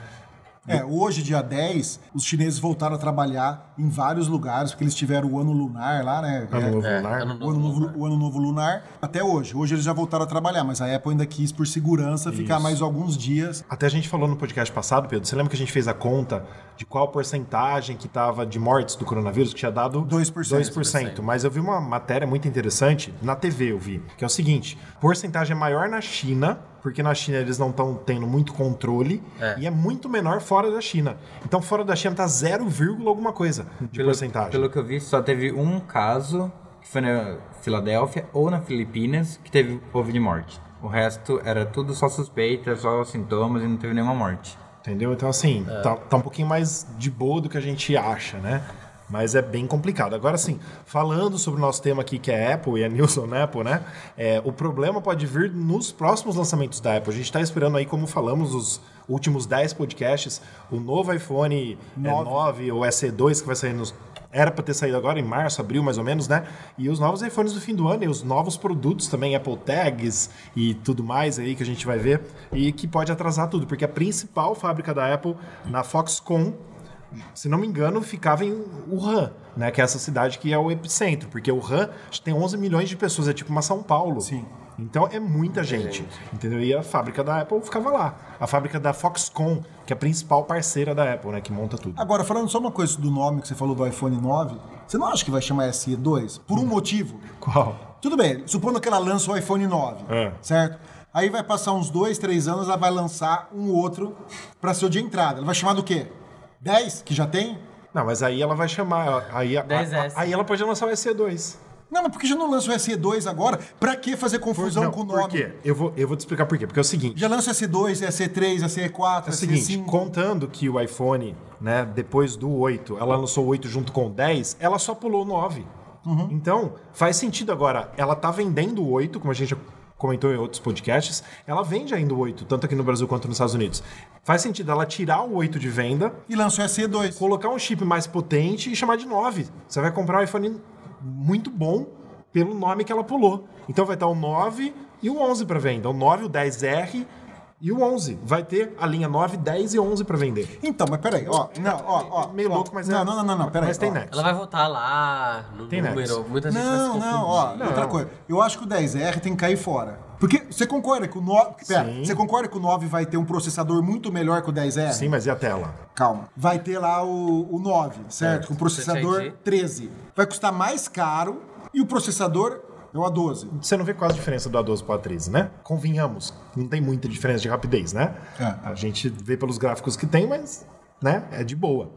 É, hoje, dia 10, os chineses voltaram a trabalhar em vários lugares, porque eles tiveram o ano lunar lá, né? Ano É, novo É, lunar. ano o, ano novo, o ano novo lunar, até hoje. Hoje eles já voltaram a trabalhar, mas a Apple ainda quis, por segurança, ficar Isso. mais alguns dias. Até a gente falou no podcast passado, Pedro, você lembra que a gente fez a conta de qual porcentagem que estava de mortes do coronavírus, que tinha dado 2%. 2%. Mas eu vi uma matéria muito interessante, na TV eu vi, que é o seguinte, porcentagem é maior na China, porque na China eles não estão tendo muito controle, É. e é muito menor fora da China. Então fora da China tá 0, alguma coisa de Pelo, porcentagem. pelo que eu vi, só teve um caso, que foi na Filadélfia ou na Filipinas, que teve houve de morte. O resto era tudo só suspeita, só sintomas e não teve nenhuma morte. Entendeu? Então, assim, É. tá, tá um pouquinho mais de boa do que a gente acha, né? Mas é bem complicado. Agora sim, falando sobre o nosso tema aqui, que é Apple e a News on Apple, né? É, o problema pode vir nos próximos lançamentos da Apple. A gente está esperando aí, como falamos, os últimos 10 podcasts, o novo iPhone 9, 9 ou SE2 que vai sair nos era para ter saído agora em março, abril mais ou menos, né? E os novos iPhones do fim do ano e os novos produtos também, Apple Tags e tudo mais aí que a gente vai ver e que pode atrasar tudo, porque a principal fábrica da Apple na Foxconn se não me engano, ficava em Wuhan, né? Que é essa cidade que é o epicentro, porque Wuhan tem 11 milhões de pessoas, é tipo uma São Paulo. Sim. Então é muita gente, entendeu? E a fábrica da Apple ficava lá. A fábrica da Foxconn, que é a principal parceira da Apple, né? Que monta tudo. Agora, falando só uma coisa do nome que você falou do iPhone 9, você não acha que vai chamar SE2? Por um motivo. Qual? Tudo bem, supondo que ela lança o iPhone 9, É. certo? Aí vai passar uns dois, três anos, ela vai lançar um outro para ser o de entrada. Ela vai chamar do quê? 10, que já tem? Não, mas aí ela vai chamar. Aí, a- 10S. a- aí ela pode lançar o SE2. Não, mas por que já não lança o SE2 agora? Pra que fazer confusão Não, com o por nome? quê? Eu vou, eu vou te explicar por quê. Porque é o seguinte. Já lança o SE2, SE3, SE4, É o seguinte, SE5. contando que o iPhone, né, depois do 8, ela lançou o 8 junto com o 10, ela só pulou o 9. Uhum. Então, faz sentido agora. Ela tá vendendo o 8, como a gente já comentou em outros podcasts, ela vende ainda o 8, tanto aqui no Brasil quanto nos Estados Unidos. Faz sentido ela tirar o 8 de venda, E lança o SE2. colocar um chip mais potente e chamar de 9. Você vai comprar um iPhone muito bom pelo nome que ela pulou. Então vai estar o 9 e o 11 para venda. O 9, o 10R e o 11. Vai ter a linha 9, 10 e 11 para vender. Então, mas peraí, ó. Não, ó, ó. Meio ó, louco, mas não, é- Não, não, não, não, peraí. Mas tem ó. nexo. Ela vai voltar lá no Tem número. nexo. Muita gente vai se Não, confundir. não, ó, outra coisa. Eu acho que o 10R tem que cair fora. Porque você concorda que o 9. Pera, Sim. você concorda que o 9 vai ter um processador muito melhor que o 10R? Sim, mas e a tela? Calma. Vai ter lá o, o 9, certo? Com o processador Touch ID. 13. Vai custar mais caro e o processador é o A12. Você não vê quase diferença do A12 para o A13, né? Convenhamos, não tem muita diferença de rapidez, né? É. A gente vê pelos gráficos que tem, mas né, é de boa.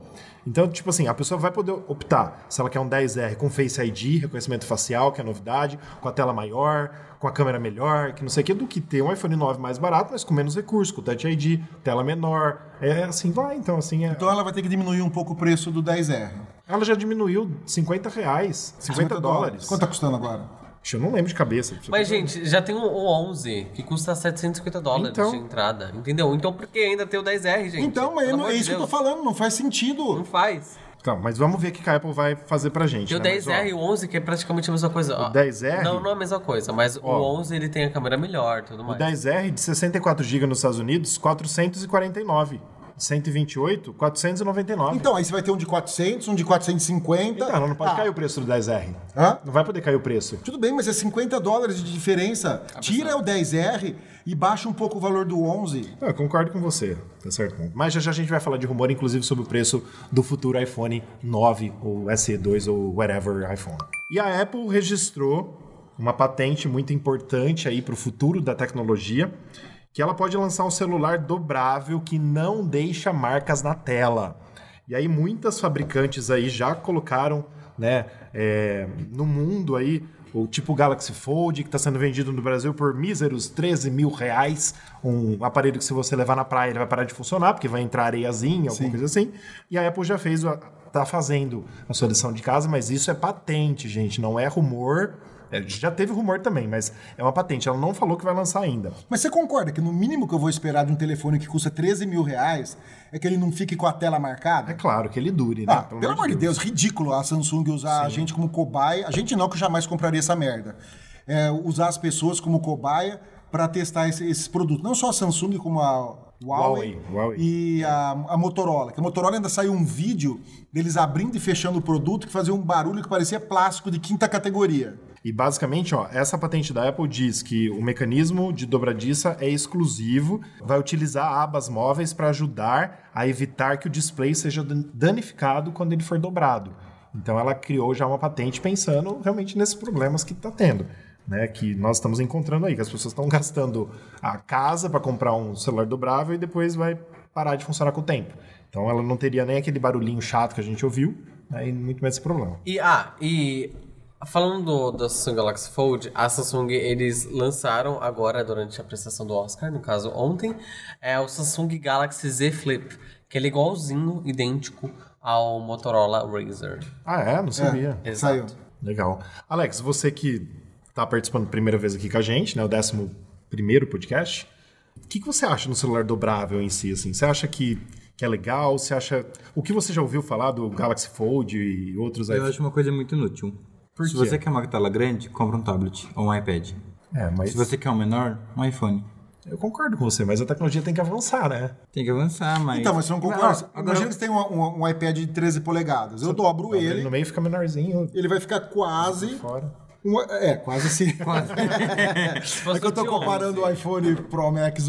Então, tipo assim, a pessoa vai poder optar se ela quer um 10R com Face ID, reconhecimento facial, que é novidade, com a tela maior, com a câmera melhor, que não sei o que, do que ter um iPhone 9 mais barato, mas com menos recursos, com Touch ID, tela menor. É assim, vai. Então, assim, é... Então ela vai ter que diminuir um pouco o preço do 10R. ela já diminuiu 50 reais, 50, dólares. Quanto tá custando agora? Eu não lembro de cabeça. Mas, gente, já tem o o 11, que custa 750 dólares Então. de entrada, entendeu? Então por que ainda tem o 10R, gente? Então, mas não- é isso que eu tô Deus. falando, não faz sentido. Não faz. Então, mas vamos ver o que a Apple vai fazer pra gente. Tem o né? Mas, 10R e o 11, que é praticamente a mesma coisa. ó. 10R? Não, não é a mesma coisa, mas o Ó. 11 ele tem a câmera melhor e tudo O mais. 10R de 64 GB nos Estados Unidos, 449. 128, 499. Então, aí você vai ter um de 400, um de 450. Então, não pode Ah, cair o preço do 10R. Hã? Não vai poder cair o preço. Tudo bem, mas é 50 dólares de diferença. Tira o 10R e baixa um pouco o valor do 11. Não, eu concordo com você, tá certo? Mas já já a gente vai falar de rumor, inclusive, sobre o preço do futuro iPhone 9, ou SE2, ou whatever iPhone. E a Apple registrou uma patente muito importante aí para o futuro da tecnologia, que ela pode lançar um celular dobrável que não deixa marcas na tela. E aí muitas fabricantes aí já colocaram, né, é, no mundo aí o tipo Galaxy Fold, que está sendo vendido no Brasil por míseros 13 mil reais. Um aparelho que se você levar na praia ele vai parar de funcionar, porque vai entrar areiazinha, alguma coisa assim. E a Apple já fez, a- tá fazendo a sua lição de casa, mas isso é patente, gente, não é rumor. É, já teve rumor também, mas é uma patente. Ela não falou que vai lançar ainda. Mas você concorda que no mínimo que eu vou esperar de um telefone que custa 13 mil reais é que ele não fique com a tela marcada? É claro que ele dure, né? Ah, pelo, amor de Deus, ridículo a Samsung usar a gente como cobaia. A gente não, que eu jamais compraria essa merda. É, usar as pessoas como cobaia para testar esse- esses produtos. Não só a Samsung, como a Huawei, Huawei, Huawei. e a, a Motorola. Que a Motorola ainda saiu um vídeo deles abrindo e fechando o produto que fazia um barulho que parecia plástico de quinta categoria. E basicamente, ó, essa patente da Apple diz que o mecanismo de dobradiça é exclusivo, vai utilizar abas móveis para ajudar a evitar que o display seja dan- danificado quando ele for dobrado. Então ela criou já uma patente pensando realmente nesses problemas que está tendo. Né, que nós estamos encontrando aí, que as pessoas estão gastando a casa para comprar um celular dobrável e depois vai parar de funcionar com o tempo. Então ela não teria nem aquele barulhinho chato que a gente ouviu, né, e muito mais esse problema. E, ah, e falando do, do Samsung Galaxy Fold, a Samsung, eles lançaram agora, durante a prestação do Oscar, no caso ontem, é o Samsung Galaxy Z Flip, que ele é igualzinho, idêntico, ao Motorola Razr. Ah, é? Não sabia. É, Exato. saiu. Legal. Alex, você que tá participando a primeira vez aqui com a gente, né? O décimo primeiro podcast. O que, que você acha no celular dobrável em si, assim? Você acha que, que é legal? Você acha... O que você já ouviu falar do Galaxy Fold e outros... Eu acho uma coisa muito inútil. Por Se quê? você quer uma tela grande, compra um tablet ou um iPad. É, mas Se você quer um menor, um iPhone. eu concordo com você, mas a tecnologia tem que avançar, né? Tem que avançar, mas... Então, mas você não concorda? Agora- Imagina que você tem um, um- um iPad de 13 polegadas. Eu dobro Ele ele, no meio fica menorzinho, ele vai ficar quase... fora. um- é, quase assim. Se fosse É que eu tô comparando 11. o iPhone Pro Max.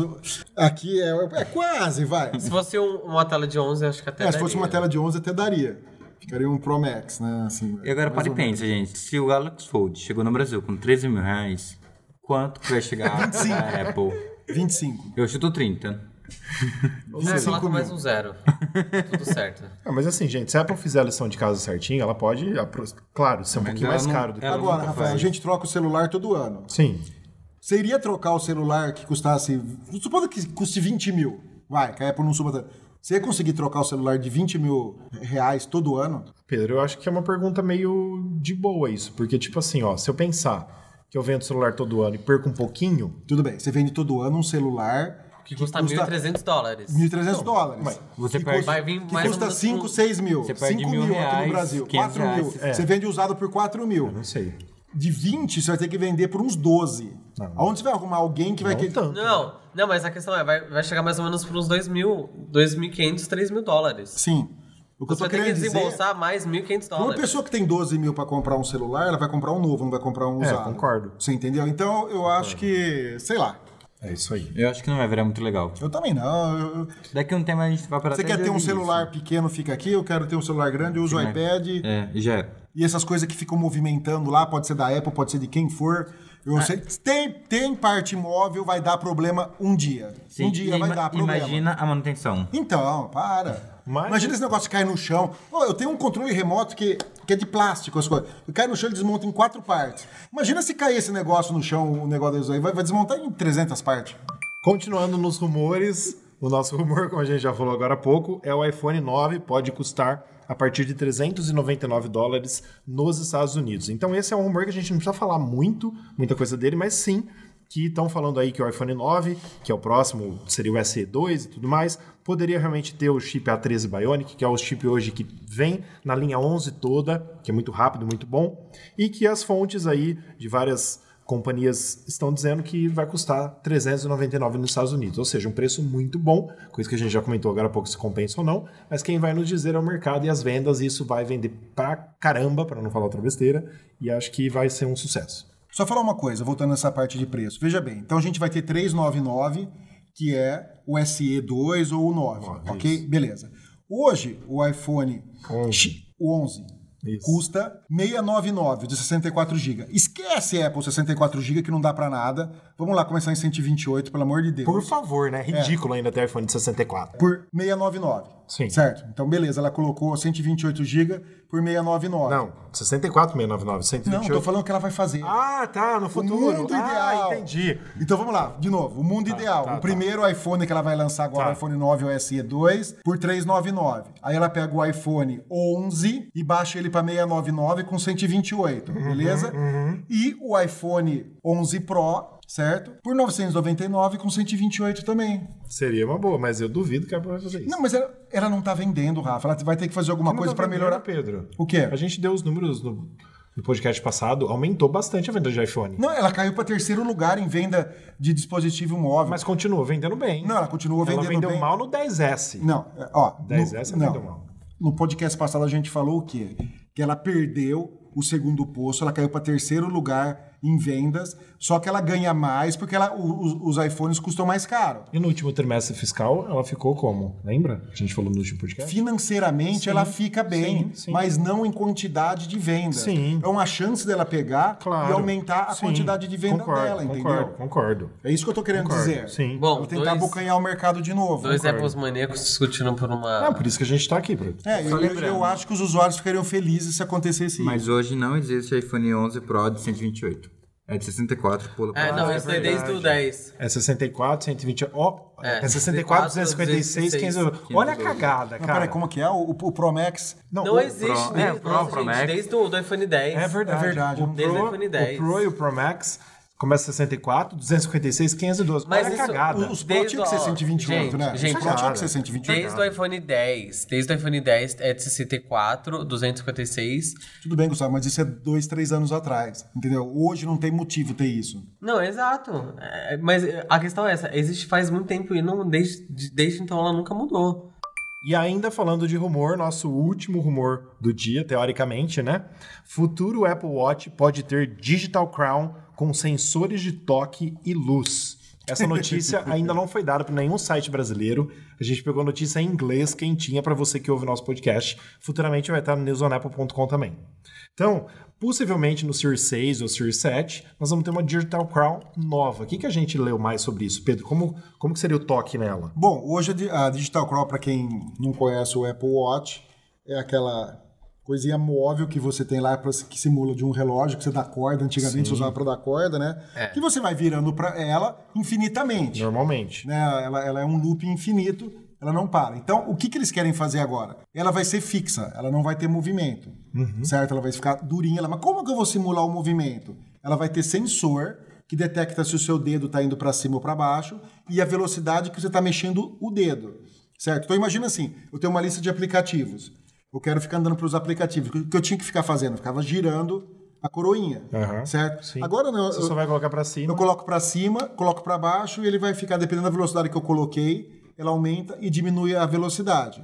Aqui é, é quase, vai. Se fosse um- uma tela de 11, acho que até É, se fosse daria. uma tela de 11 até daria. Ficaria um Pro Max, né? Assim, E agora para e pensa, gente. Se o Galaxy Fold chegou no Brasil com 13 mil reais, quanto que vai chegar a Apple? 25. Eu chuto 30. É, 25 coloca mais um zero. Tudo certo. Ah, mas assim, gente, se a Apple fizer a lição de casa certinho, ela pode, claro, ser um Mas pouquinho mais não- caro do que Agora, Rafael, a gente troca o celular todo ano. Sim. Você iria trocar o celular que custasse. Supondo que custe 20 mil. Vai, que a Apple não suba tanto. Você ia conseguir trocar o celular de 20 mil reais todo ano? Pedro, eu acho que é uma pergunta meio de boa isso, porque tipo assim, ó, se eu pensar que eu vendo celular todo ano e perco um pouquinho, Tudo bem, você vende todo ano um celular Que custa 1.300 dólares. 1.300 dólares. mas você que perde- custa, Vai vir que mais custa menos 5, um- 6 mil. Você perde 5 mil mil aqui reais, no Brasil. 500 4 mil. É. Você vende usado por 4 mil. não sei. De 20, você vai ter que vender por uns 12. Não. Aonde você vai arrumar alguém que vai... Não que... tanto. Não, não, mas a questão é, vai, vai chegar mais ou menos por uns 2.000, 2.500, 3.000 dólares. Sim. O que Você eu vai tô ter que querendo dizer... desembolsar mais 1.500 Uma dólares. pessoa que tem 12 mil pra comprar um celular, ela vai comprar um novo, não vai comprar um É, usado. concordo. Você entendeu? Então, eu acho que... Sei lá. É isso aí. Eu acho que não vai virar muito legal. Eu também não. eu- eu- Daqui a um tempo a gente vai para Você quer ter um celular pequeno, fica aqui. Eu quero ter um celular grande, eu uso o iPad. É, e já é. E essas coisas que ficam movimentando lá, pode ser da Apple, pode ser de quem for. Eu Ah. sei, tem, tem parte móvel, vai dar problema um dia. Sim, um dia e vai dar problema. Imagina a manutenção. Então, para. Mas- Imagina esse negócio cair no chão. Pô, eu tenho um controle remoto que, que é de plástico, as coisas. Eu caio no chão e desmonta em quatro partes. Imagina se cair esse negócio no chão, o negócio disso aí. Vai, vai desmontar em 300 partes. Continuando nos rumores, o nosso rumor, como a gente já falou agora há pouco, é o iPhone 9 pode custar a partir de 399 dólares nos Estados Unidos. Então esse é um rumor que a gente não precisa falar muito, muita coisa dele, mas sim que estão falando aí que o iPhone 9, que é o próximo, seria o SE2 e tudo mais, poderia realmente ter o chip A13 Bionic, que é o chip hoje que vem na linha 11 toda, que é muito rápido, muito bom, e que as fontes aí de várias companhias estão dizendo que vai custar 399 nos Estados Unidos, ou seja, um preço muito bom, coisa que a gente já comentou agora há pouco se compensa ou não, mas quem vai nos dizer é o mercado e as vendas, e isso vai vender pra caramba, para não falar outra besteira, e acho que vai ser um sucesso. Só falar uma coisa, voltando nessa parte de preço. Veja bem, então a gente vai ter 399, que é o SE2 ou o 9, ok? Beleza. Hoje, o iPhone 11. o 11 Isso. custa 699 de 64 GB. Esquece Apple 64 GB que não dá pra nada. Vamos lá começar em 128, pelo amor de Deus. Por favor, né? Ridículo ainda ter iPhone de 64. Por 699. Sim. Certo? Então, beleza, ela colocou 128 GB por 699. Não, 64, 699, Não, 128. tô falando que ela vai fazer. Ah, tá, no O futuro. mundo ah, ideal. entendi. Então vamos lá, de novo. O mundo ideal. tá, o primeiro iPhone que ela vai lançar agora, Tá. o iPhone 9 ou SE2, por 399. Aí ela pega o iPhone 11 e baixa ele para 699 com 128, Uhum, beleza? E o iPhone 11 Pro, certo? Por 999 com 128 também. Seria uma boa, mas eu duvido que a Apple vai fazer isso. Não, mas ela, ela não tá vendendo, Rafa. Ela vai ter que fazer alguma coisa tá para melhorar. Pedro. O quê? A gente deu os números no, no podcast passado, aumentou bastante a venda de iPhone. Não, ela caiu para terceiro lugar em venda de dispositivo móvel. Mas continua vendendo bem. Não, ela continua Ela vendendo vendeu bem. mal no 10S. Não, é, ó. 10S no, vendeu mal. No podcast passado a gente falou o quê? Que ela perdeu o segundo posto, ela caiu para terceiro lugar em vendas, só que ela ganha mais porque ela, os, os iPhones custam mais caro. E no último trimestre fiscal, ela ficou como? Lembra? A gente falou no último podcast? Financeiramente ela fica bem, sim, sim. mas não em quantidade de venda. Sim. É uma chance dela pegar Claro. e aumentar a Sim. quantidade de venda Concordo, dela, entendeu? Concordo, concordo. É isso que eu tô querendo Concordo, dizer. sim. Bom, Ela tentar dois, abocanhar o mercado de novo. dois concordo. Apples maníacos discutindo por uma... Ah, por isso que a gente tá aqui, Bruno. É, eu, eu- acho que os usuários ficariam felizes se acontecesse Mas isso. hoje não existe iPhone 11 Pro de 128. É de 64, pula pra É, não, é isso daí desde o verdade. 10. É 64, 120. Ó, é, É, 64, 256, 512. Olha a cagada, Não, cara. peraí, como que é? O, o Pro Max. Não, Não o- existe, Pro- desde, é, Pro, nossa, Pro gente, Max. desde o do iPhone 10. É verdade. É verdade. O Desde o Pro, iPhone 10. o Pro e o Pro Max começa 64, 256, 512. Mas Olha isso- cagada. Os Pro Desde tinha que ser o- 128, gente, né? gente, Os Pro tinha cara. que ser 128. Desde o iPhone 10. Desde o iPhone 10 é de 64, 256. Tudo bem, Gustavo, mas isso é dois, três anos atrás. Entendeu? Hoje não tem motivo ter isso. Não, exato. É, mas a questão é essa: existe faz muito tempo e não, desde, desde então ela nunca mudou. E ainda falando de rumor, nosso último rumor do dia, teoricamente, né? Futuro Apple Watch pode ter Digital Crown com sensores de toque e luz. Essa notícia ainda não foi dada para nenhum site brasileiro. A gente pegou a notícia em inglês, quentinha, para você que ouve nosso podcast. Futuramente vai estar no newsonapple.com também. Então, possivelmente no Series 6 ou Series 7, nós vamos ter uma Digital Crown nova. O que, que a gente leu mais sobre isso, Pedro? Como, como que seria o toque nela? Bom, hoje a di- a Digital Crown, para quem não conhece o Apple Watch, é aquela coisinha móvel que você tem lá pra, que simula de um relógio que você dá corda. Antigamente você usava para dar corda, né? É. Que você vai virando para ela infinitamente. Normalmente. né? Ela, ela é um loop infinito, ela não para. Então, o que, que eles querem fazer agora? Ela vai ser fixa, ela não vai ter movimento, certo? Ela vai ficar durinha. Ela, mas como que eu vou simular o movimento? Ela vai ter sensor que detecta se o seu dedo está indo para cima ou para baixo e a velocidade que você está mexendo o dedo, certo? Então, imagina assim, eu tenho uma lista de aplicativos. Eu quero ficar andando para os aplicativos. O que eu tinha que ficar fazendo? Eu ficava girando a coroinha, Aham, certo? sim. Agora não. Você eu- só vai colocar para cima. eu coloco para cima, coloco para baixo e ele vai ficar, dependendo da velocidade que eu coloquei, ela aumenta e diminui a velocidade,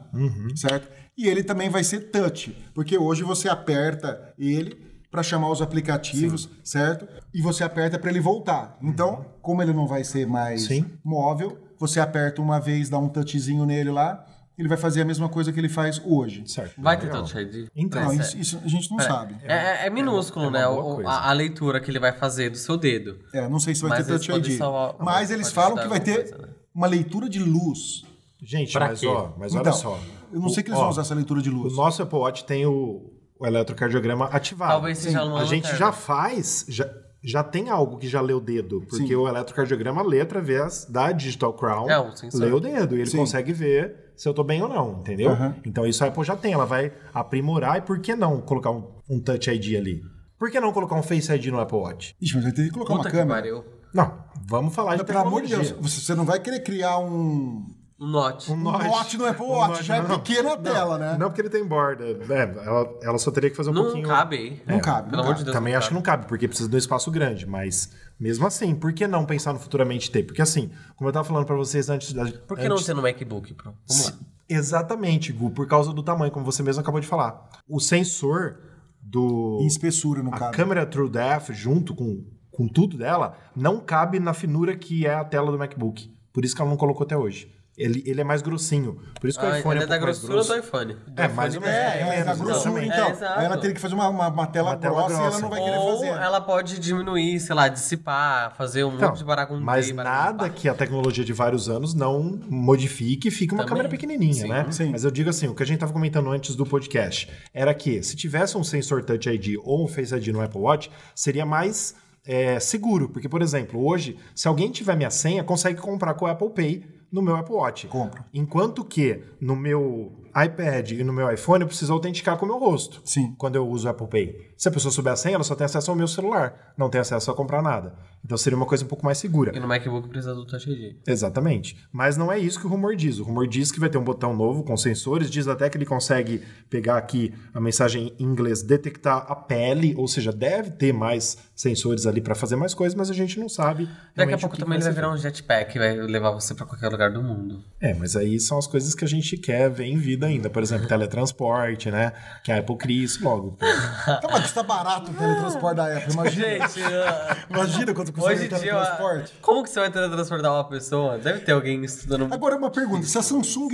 certo? E ele também vai ser touch, porque hoje você aperta ele para chamar os aplicativos, certo? E você aperta para ele voltar. Então, como ele não vai ser mais Sim. móvel, você aperta uma vez, dá um touchzinho nele lá, ele vai fazer a mesma coisa que ele faz hoje. Certo. Vai ter. Touch ID? Então, Não, isso, isso a gente não sabe. É, é- é minúsculo, é uma né? o- a, a leitura que ele vai fazer do seu dedo. É, não sei se vai Mas ter Touch ID. salvar- Mas eles falam que vai ter coisa, né? uma leitura de luz. Gente, Pra mas quê? ó, mas Então, olha só. Eu não sei que eles Ó, vão usar essa leitura de O luz. nosso Apple Watch tem o, o eletrocardiograma ativado. Talvez seja uma A gente já faz, já, já tem algo que já lê o dedo, porque Sim. o eletrocardiograma lê através da Digital Crown, É, um lê o dedo e ele Sim. consegue ver se eu tô bem ou não, entendeu? Aham. Então isso a Apple já tem, ela vai aprimorar e por que não colocar um, um Touch ID ali? Por que não colocar um Face ID no Apple Watch? Ixi, mas vai ter que colocar Puta uma que câmera. pariu. Não, vamos falar de Pelo amor de. Deus, você você não vai querer criar um, Um note. Um um notch. note no Apple Um Watch. notch, Já é não. pequena a tela, né? Não porque ele tem borda. né? ela, ela só teria que fazer um Não pouquinho... cabe aí. Não cabe. Pelo não amor cabe. de Deus. Também não acho que não cabe, porque precisa de um espaço grande, mas mesmo assim, por que não pensar no futuramente ter? Porque assim, como eu tava falando pra vocês antes da. Por que não ter no MacBook Pro? Vamos lá. Exatamente, Gu, por causa do tamanho, como você mesmo acabou de falar. O sensor do. Em espessura, no a caso. câmera True Depth, junto com, com tudo dela, não cabe na finura que é a tela do MacBook. Por isso que ela não colocou até hoje. Ele, ele é mais grossinho. Por isso que o Ah, iPhone ele é é da grossura grosso. do iPhone. É, mais ou menos. É, é, menos, da grossura, exatamente. então. É, ela teria que fazer uma, uma, uma tela Uma tela grossa, e ela grossa. não vai querer Ou fazer. ela pode diminuir, sei lá, dissipar, fazer um Então, monte de baragunde. mas nada que a tecnologia de vários anos não modifique e fique uma Também. câmera pequenininha, Sim. né? Sim. Mas eu digo assim, o que a gente estava comentando antes do podcast era que se tivesse um sensor Touch ID ou um Face ID no Apple Watch, seria mais é, seguro. Porque, por exemplo, hoje, se alguém tiver minha senha, consegue comprar com o Apple Pay no meu Apple Watch. Compra. Enquanto que no meu iPad e no meu iPhone eu preciso autenticar com o meu rosto. Sim. Quando eu uso o Apple Pay. Se a pessoa souber a senha, ela só tem acesso ao meu celular. Não tem acesso a comprar nada. Então seria uma coisa um pouco mais segura. E no MacBook precisa do Touch ID. Exatamente. Mas não é isso que o rumor diz. O rumor diz que vai ter um botão novo com sensores. Diz até que ele consegue pegar aqui a mensagem em inglês, detectar a pele, ou seja, deve ter mais sensores ali para fazer mais coisas, mas a gente não sabe. Daqui a pouco também ele vai virar um jetpack e vai levar você pra qualquer lugar do mundo. É, mas aí são as coisas que a gente quer ver em vida ainda. Por exemplo, teletransporte, né? Que a Apple cria isso logo. Mas custa barato o teletransporte da Apple, imagina. Gente, Imagina quanto custa hoje o em dia, teletransporte. como que você vai teletransportar uma pessoa? Deve ter alguém estudando. Agora, uma pergunta. Se a Samsung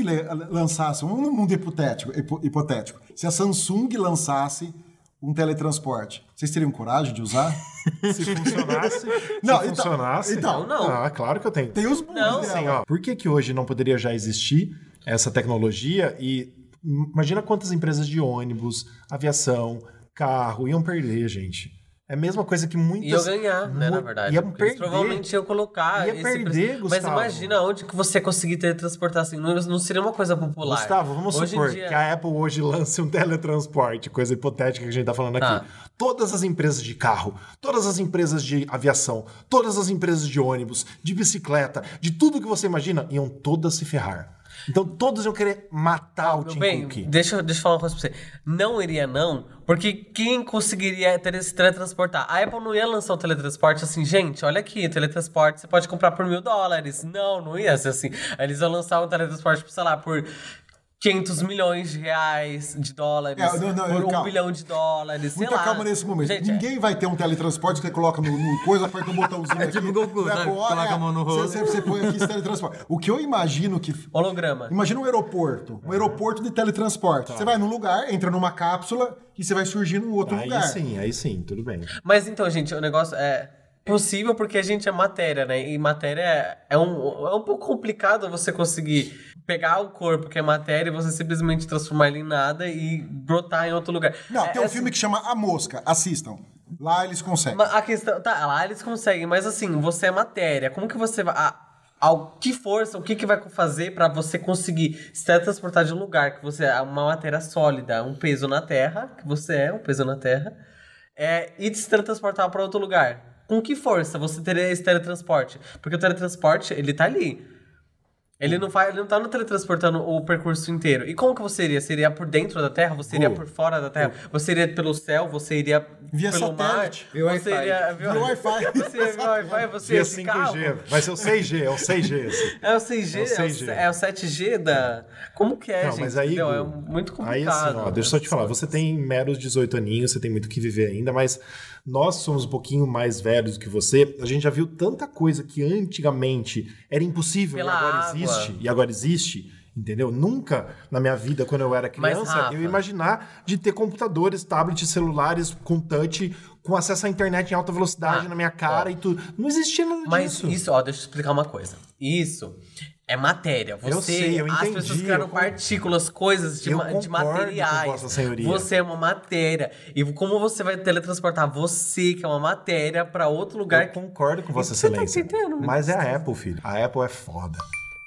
lançasse, um mundo hipotético, hipo- hipotético, se a Samsung lançasse um teletransporte, vocês teriam coragem de usar? Se funcionasse, Não, se então- funcionasse. então, não. Ah, claro que eu tenho. Tem os bugs Não. Assim, ó, por que, que hoje não poderia já existir essa tecnologia? E imagina quantas empresas de ônibus, aviação, carro iam perder, gente. É a mesma coisa que muitas... Eu ganhar, né, na verdade. Ia Porque eles perder. provavelmente iam colocar Ia perder, preço. Mas Gustavo. imagina onde que você conseguir teletransportar assim. Não, não seria uma coisa popular. Gustavo, vamos Hoje supor dia- que a Apple hoje lance um teletransporte, coisa hipotética que a gente tá falando Tá. aqui. Todas as empresas de carro, todas as empresas de aviação, todas as empresas de ônibus, de bicicleta, de tudo que você imagina, iam todas se ferrar. Então todas iam querer matar o Meu Tim bem, Cook. deixa, eu- deixa eu falar uma coisa pra você. Não iria não, porque quem conseguiria tele- se teletransportar? A Apple não ia lançar um teletransporte assim, gente, olha aqui, teletransporte você pode comprar por mil dólares. Não, não ia ser assim. Eles iam lançar um teletransporte, sei lá, por 500 milhões de reais, de dólares, É, não, não, por um calma. bilhão de dólares, sei Muita lá. calma nesse momento. Gente, é- Ninguém vai ter um teletransporte que você coloca no, no coisa, aperta um botãozinho É aqui. tipo Goku, pro- Coloca é, a mão no você- rolo. Você, você põe aqui esse teletransporte. O que eu imagino que... Holograma. Imagina um aeroporto. Um aeroporto de teletransporte. Você vai num lugar, entra numa cápsula e você vai surgir num outro Aí lugar. sim, aí sim, tudo bem. Mas então, gente, o negócio é possível porque a gente é matéria, né? E matéria é, é um, é um pouco complicado você conseguir pegar o corpo que é matéria e você simplesmente transformar ele em nada e brotar em outro lugar. Não, É- tem um é filme que chama A Mosca. Assistam. Lá eles conseguem. A questão. Tá, lá eles conseguem, mas assim, você é matéria. Como que você vai. A, ao, que força, o que, que vai fazer pra você conseguir se teletransportar de um lugar que você é uma matéria sólida, um peso na Terra, que você é, um peso na Terra, é, e se teletransportar pra outro lugar? Com que força você teria esse teletransporte? Porque o teletransporte, ele tá ali. Ele não, vai, ele não tá no teletransportando o percurso inteiro. E como que você iria? Você iria por dentro da Terra? Você iria Gu. por fora da Terra? Você iria pelo céu? Você iria Via pelo satélite. mar? Via Você Wi-Fi. iria Via Wi-Fi. Você ia via Wi-Fi? Você Via ia de carro? 5G. Vai ser o 6G, é o 6G esse. É o 6G? É o 6G. É o 7G da... Como que é, Não, gente? mas aí, Entendeu? Gu, É muito complicado. Aí assim, ó, deixa eu só te falar, você tem meros 18 aninhos, você tem muito o que viver ainda, mas nós somos um pouquinho mais velhos do que você. A gente já viu tanta coisa que antigamente era impossível Pela e agora água. existe, e agora existe. Entendeu? Nunca na minha vida, quando eu era Mas, criança, Rafa- eu ia imaginar de ter computadores, tablets, celulares com touch, com acesso à internet em alta velocidade Ah, na minha cara ó. e tudo. Não existia nada Mas disso. isso, ó, deixa eu explicar uma coisa. Isso é matéria. Você, Eu sei, eu as entendi, pessoas criaram partículas, coisas de, ma- de materiais. Vossa Senhoria. Você é uma matéria. E como você vai teletransportar você, que é uma matéria, pra outro lugar Eu concordo com Vossa Você tá Excelência. entendendo? Mas é a Apple, filho. A Apple é foda.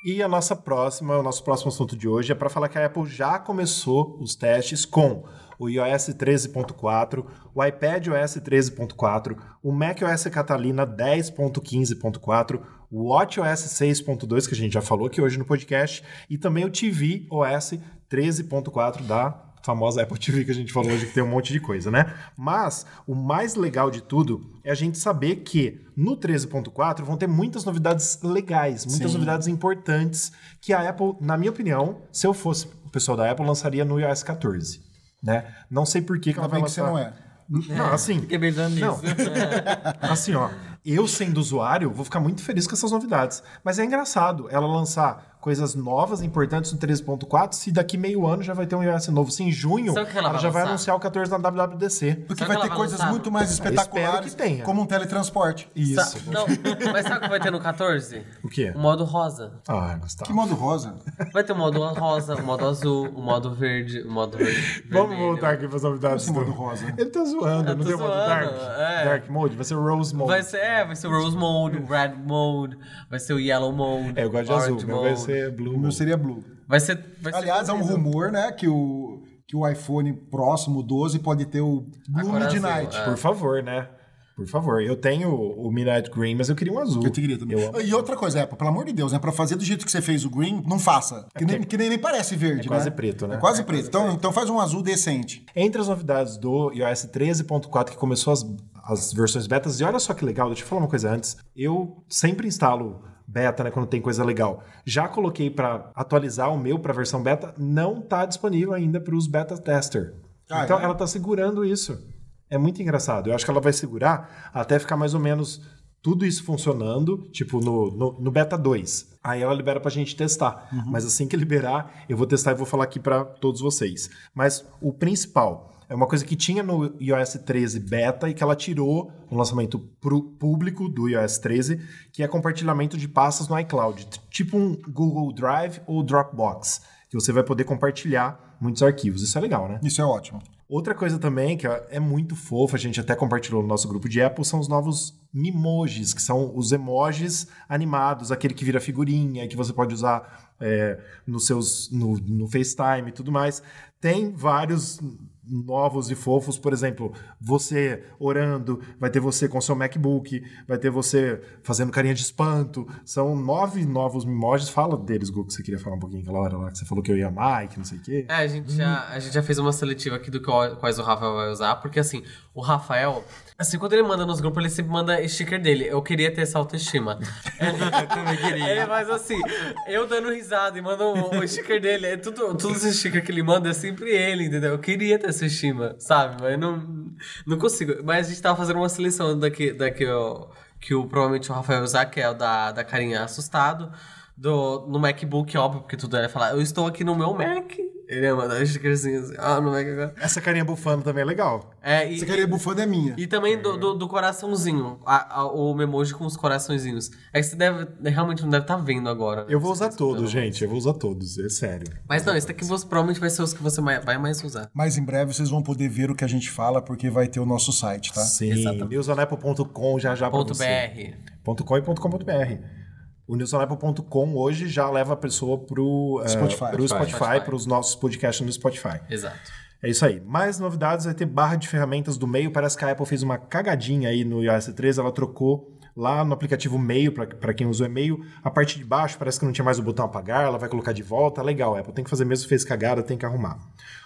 E a nossa próxima, o nosso próximo assunto de hoje é para falar que a Apple já começou os testes com o iOS 13.4, o iPad OS 13.4, o macOS Catalina 10.15.4, o WatchOS 6.2, que a gente já falou aqui hoje no podcast, e também o TV OS 13.4 da famosa Apple TV que a gente falou hoje, que tem um monte de coisa, né? Mas o mais legal de tudo é a gente saber que no 13.4 vão ter muitas novidades legais, muitas Sim. novidades importantes que a Apple, na minha opinião, se eu fosse o pessoal da Apple, lançaria no iOS 14, né? Não sei por que, que ela vai bem que você lançar... não é. Não, assim, Fiquei pensando não. nisso. assim, ó, eu sendo usuário, vou ficar muito feliz com essas novidades. Mas é engraçado ela lançar coisas novas, importantes no 13.4, se daqui meio ano já vai ter um iOS novo. Se em junho, ela vai já vai anunciar o 14 na WWDC. Porque Sabe vai ter ela vai coisas lançar? muito mais espetaculares, que tenha. como um teletransporte. Isso. Sa- Não, mas sabe o que vai ter no 14? O quê? O modo rosa. Ah, Gustavo. Que modo rosa? Vai ter o modo rosa, o modo azul, o modo verde, o modo verde. Vamos vermelho. voltar aqui para as novidades. Esse modo do- rosa. Ele tá zoando, Eu não tem o modo zoando, Dark? é. Dark Mode? Vai ser o Rose Mode. Vai ser, é, vai ser o Rose Mode, o Red Mode, vai ser o Yellow Mode. É, eu gosto de azul, meu vai Mode. Ser Blue O meu seria blue. Vai ser. Vai ser Aliás, há um rumor, né, que o, que o iPhone próximo 12 pode ter o Blue azul, Midnight. é. Por favor, né? Por favor. Eu tenho o Midnight Green, mas eu queria um azul. Eu te queria também. Eu. E outra coisa, Apple, pelo amor de Deus, né? Pra fazer do jeito que você fez o green, não faça. Que nem, que nem, nem parece verde, É quase né? preto, né? É quase preto. Então, então faz um azul decente. Entre as novidades do iOS 13.4, que começou as, as versões betas, e olha só que legal, deixa eu falar uma coisa antes. Eu sempre instalo beta, né, quando tem coisa legal. Já coloquei para atualizar o meu para a versão beta, não tá disponível ainda para os beta tester. Ah, então é? ela tá segurando isso. É muito engraçado. Eu acho que ela vai segurar até ficar mais ou menos tudo isso funcionando, tipo no, no, no beta 2. Aí ela libera pra gente testar. Mas assim que liberar, eu vou testar e vou falar aqui para todos vocês. Mas o principal é uma coisa que tinha no iOS 13 beta e que ela tirou no lançamento pro público do iOS 13, que é compartilhamento de pastas no iCloud, tipo um Google Drive ou Dropbox, que você vai poder compartilhar muitos arquivos. Isso é legal, né? Isso é ótimo. Outra coisa também que é muito fofa, a gente até compartilhou no nosso grupo de Apple, são os novos Mimojis, que são os emojis animados, aquele que vira figurinha, que você pode usar é, nos seus, no, no FaceTime e tudo mais. Tem vários novos e fofos, por exemplo, você orando, vai ter você com seu MacBook, vai ter você fazendo carinha de espanto. São nove novos emojis. Fala deles, Gu, que você queria falar um pouquinho aquela hora lá, que você falou que eu ia amar, que não sei o quê. É, a gente, já, a gente já fez uma seletiva aqui do que- quais o Rafael vai usar, porque assim, o Rafael, assim, quando ele manda nos grupos, ele sempre manda sticker dele. Eu queria ter essa autoestima. Eu também queria. É, mas assim, eu dando risada e mando o, o sticker dele, é tudo, todos os stickers que ele manda é sempre ele, entendeu? Eu queria ter essa estima, sabe? Mas não, não consigo. Mas a gente tava fazendo uma seleção daqui, daqui ó, que o, provavelmente o Rafael usar, que é o da, da carinha assustado. Do, no MacBook, óbvio, porque tudo ele falar, eu estou aqui no meu Mac. Ele ia mandar um stickerzinho assim, ah, no Mac agora. Essa carinha bufando também é legal. É, e, Essa carinha bufando é minha. e também do, do, do coraçãozinho, a- a- o memoji com os coraçõezinhos. É que você deve, realmente não deve estar vendo agora. né? Eu vou usar tá todos, gente. Eu vou usar todos, é sério. Mas não, esse daqui você, provavelmente vai ser os que você vai mais usar. Mas em breve vocês vão poder ver o que a gente fala, porque vai ter o nosso site, tá? Sim, newsonapple.com já já pra você. .br. .com e .com.br. O newsonapple.com hoje já leva a pessoa pro eh, Spotify. pro Spotify, Spotify. para os nossos podcasts no Spotify. Exato. É isso aí. Mais novidades, vai ter barra de ferramentas do meio. Parece que a Apple fez uma cagadinha aí no iOS 13. Ela trocou lá no aplicativo meio, para quem usa o e-mail, a parte de baixo parece que não tinha mais o botão apagar, ela vai colocar de volta. Legal, Apple tem que fazer mesmo, fez cagada, tem que arrumar.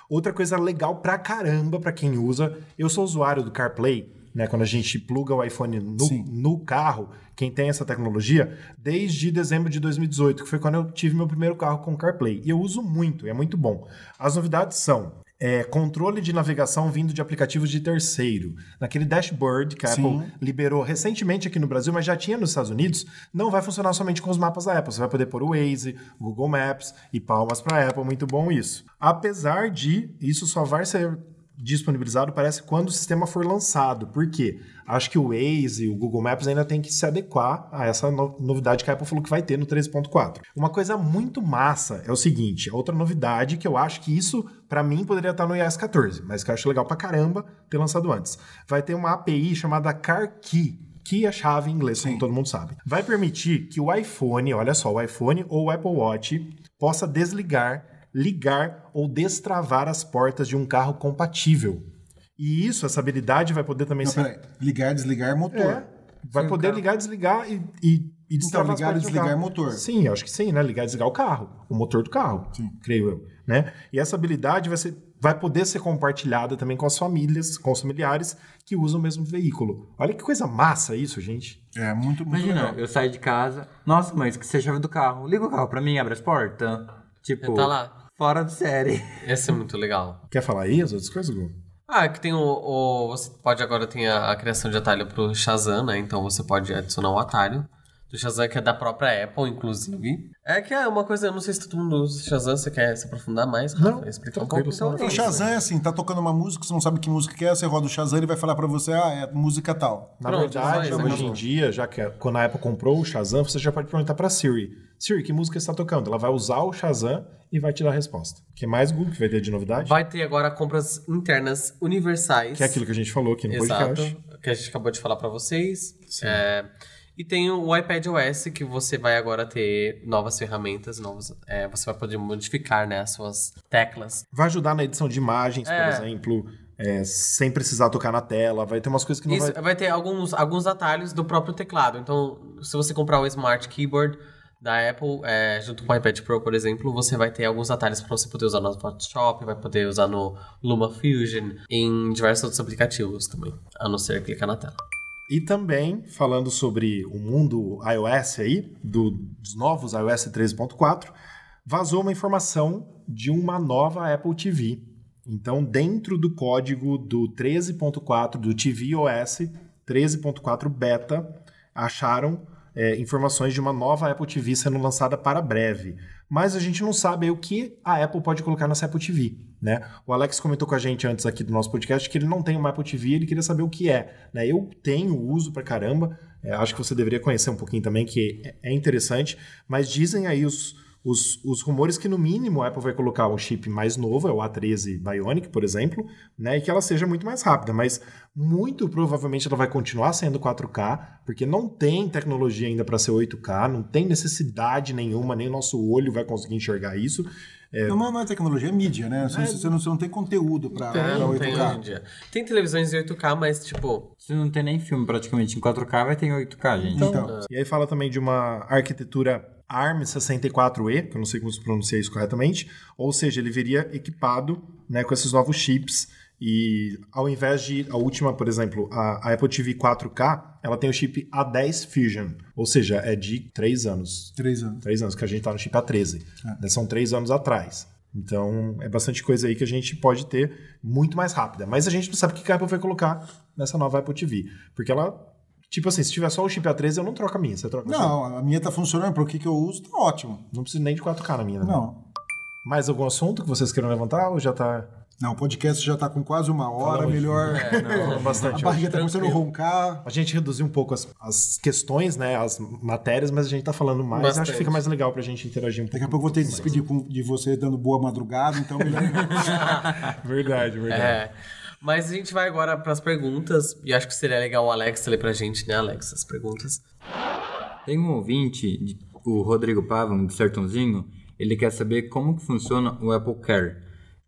Outra coisa legal pra caramba pra quem usa, eu sou usuário do CarPlay, né? Quando a gente pluga o iPhone no, Sim. no carro, quem tem essa tecnologia, desde dezembro de 2018, que foi quando eu tive meu primeiro carro com CarPlay. E eu uso muito, é muito bom. As novidades são é, controle de navegação vindo de aplicativos de terceiro. Naquele dashboard que a Sim. Apple liberou recentemente aqui no Brasil, mas já tinha nos Estados Unidos, não vai funcionar somente com os mapas da Apple. Você vai poder pôr o Waze, Google Maps e palmas para Apple. Muito bom isso. Apesar de isso só vai ser disponibilizado, parece, quando o sistema for lançado. Por quê? Acho que o Waze e o Google Maps ainda tem que se adequar a essa no- novidade que a Apple falou que vai ter no 13.4. Uma coisa muito massa é o seguinte, a outra novidade que eu acho que isso, para mim, poderia estar no iOS 14, mas que eu acho legal pra caramba ter lançado antes. Vai ter uma API chamada CarKey, que é chave em inglês, como todo mundo sabe. Vai permitir que o iPhone, olha só, o iPhone ou o Apple Watch possa desligar, ligar ou destravar as portas de um carro compatível. E isso, essa habilidade vai poder também Não, ser. peraí. Ligar, desligar motor. É, vai Sim, poder carro. ligar, desligar e, e, e destravar as ligar e portas do desligar carro. é motor. Sim, eu acho que sim, né? Ligar e desligar o carro, o motor do carro, Sim. creio eu. Né? E essa habilidade vai, ser, vai poder ser compartilhada também com as famílias, com os familiares que usam o mesmo veículo. Olha que coisa massa isso, gente. É muito, muito Imagina, legal. eu saio de casa. Nossa, mãe, esqueci a chave do carro. Liga o carro pra mim, abre as portas. Tipo, Tá lá. Fora de série. Esse é muito legal. Quer falar aí as outras coisas, Gu? Ah, que tem o, o- Você pode agora tem a, a criação de atalho pro Shazam, né? Então você pode adicionar um atalho do Shazam, que é da própria Apple, inclusive. É que é uma coisa, eu não sei se todo mundo usa Shazam, você quer se aprofundar mais? Rafa? Não, explicar um tranquilo, pouco. Então, é O. Shazam é assim, tá tocando uma música, você não sabe que música que é, você roda o Shazam, ele vai falar pra você, ah, é música tal. Na Pronto, verdade, foi, hoje em dia, já que a- quando a Apple comprou o Shazam, você já pode perguntar pra Siri. Siri, que música você está tocando? Ela vai usar o Shazam e vai te dar a resposta. O que mais, Google, que vai ter de novidade? Vai ter agora compras internas universais. Que é aquilo que a gente falou aqui no Exato, podcast. que a gente acabou de falar pra vocês. É, e tem o iPad OS, que você vai agora ter novas ferramentas, novos, é, você vai poder modificar né, as suas teclas. Vai ajudar na edição de imagens, É. por exemplo, é, sem precisar tocar na tela. Vai ter umas coisas que não Isso, vai... vai... ter alguns, alguns atalhos do próprio teclado. Então, se você comprar o Smart Keyboard da Apple, é, junto com o iPad Pro, por exemplo, você vai ter alguns atalhos para você poder usar no Photoshop, vai poder usar no LumaFusion, em diversos outros aplicativos também, a não ser clicar na tela. E também, falando sobre o mundo iOS aí, do- dos novos iOS 13.4, vazou uma informação de uma nova Apple TV. Então, dentro do código do 13.4 do tvOS 13.4 beta, acharam é, informações de uma nova Apple TV sendo lançada para breve. Mas a gente não sabe o que a Apple pode colocar nessa Apple TV, né? O Alex comentou com a gente antes aqui do nosso podcast que ele não tem uma Apple TV, ele queria saber o que é. Né? Eu tenho, uso pra caramba, é, acho que você deveria conhecer um pouquinho também, que é, é interessante, mas dizem aí os, os, os rumores que, no mínimo, a Apple vai colocar um chip mais novo, é o A13 Bionic, por exemplo, né? E que ela seja muito mais rápida. Mas muito provavelmente ela vai continuar sendo 4K, porque não tem tecnologia ainda para ser 8K, não tem necessidade nenhuma, nem o nosso olho vai conseguir enxergar isso. Não, não é tecnologia, é mídia, né? Você, você não, você não tem conteúdo pra, Tem, pra tem hoje em 8K. dia. Tem televisões em 8K, mas tipo. Se não tem nem filme praticamente em 4K, vai ter em 8K, gente. Então, E aí fala também de uma arquitetura ARM64E, que eu não sei como se pronuncia isso corretamente, ou seja, ele viria equipado né, com esses novos chips e ao invés de a última, por exemplo, a, a Apple TV 4K, ela tem o chip A10 Fusion, ou seja, é de 3 anos. três anos. Três anos, que a gente tá no chip A13. Né, São três anos atrás. Então, é bastante coisa aí que a gente pode ter muito mais rápida. Mas a gente não sabe o que a Apple vai colocar nessa nova Apple TV. Porque ela, tipo assim, se tiver só o chip A13, eu não troco a minha. Você troca a sua? Não, a minha tá funcionando, pro que, que eu uso, tá ótimo. Não preciso nem de 4K na minha. né? Não. Mais algum assunto que vocês queiram levantar ou já tá Não, o podcast já tá com quase uma hora, hoje. melhor. falando bastante? a barriga tá começando a roncar. A gente reduziu um pouco as, as questões, né, as matérias, mas a gente tá falando mais. Acho Bastante. que fica mais legal pra gente interagir um pouco. Daqui a pouco eu vou ter que despedir com- de você dando boa madrugada, então melhor. Verdade, verdade. É. Mas a gente vai agora pras perguntas. E acho que seria legal o Alex ler pra gente, né, Alex? As perguntas. Tem um ouvinte, o Rodrigo Pavan, do Sertãozinho, ele quer saber como que funciona o Apple Care.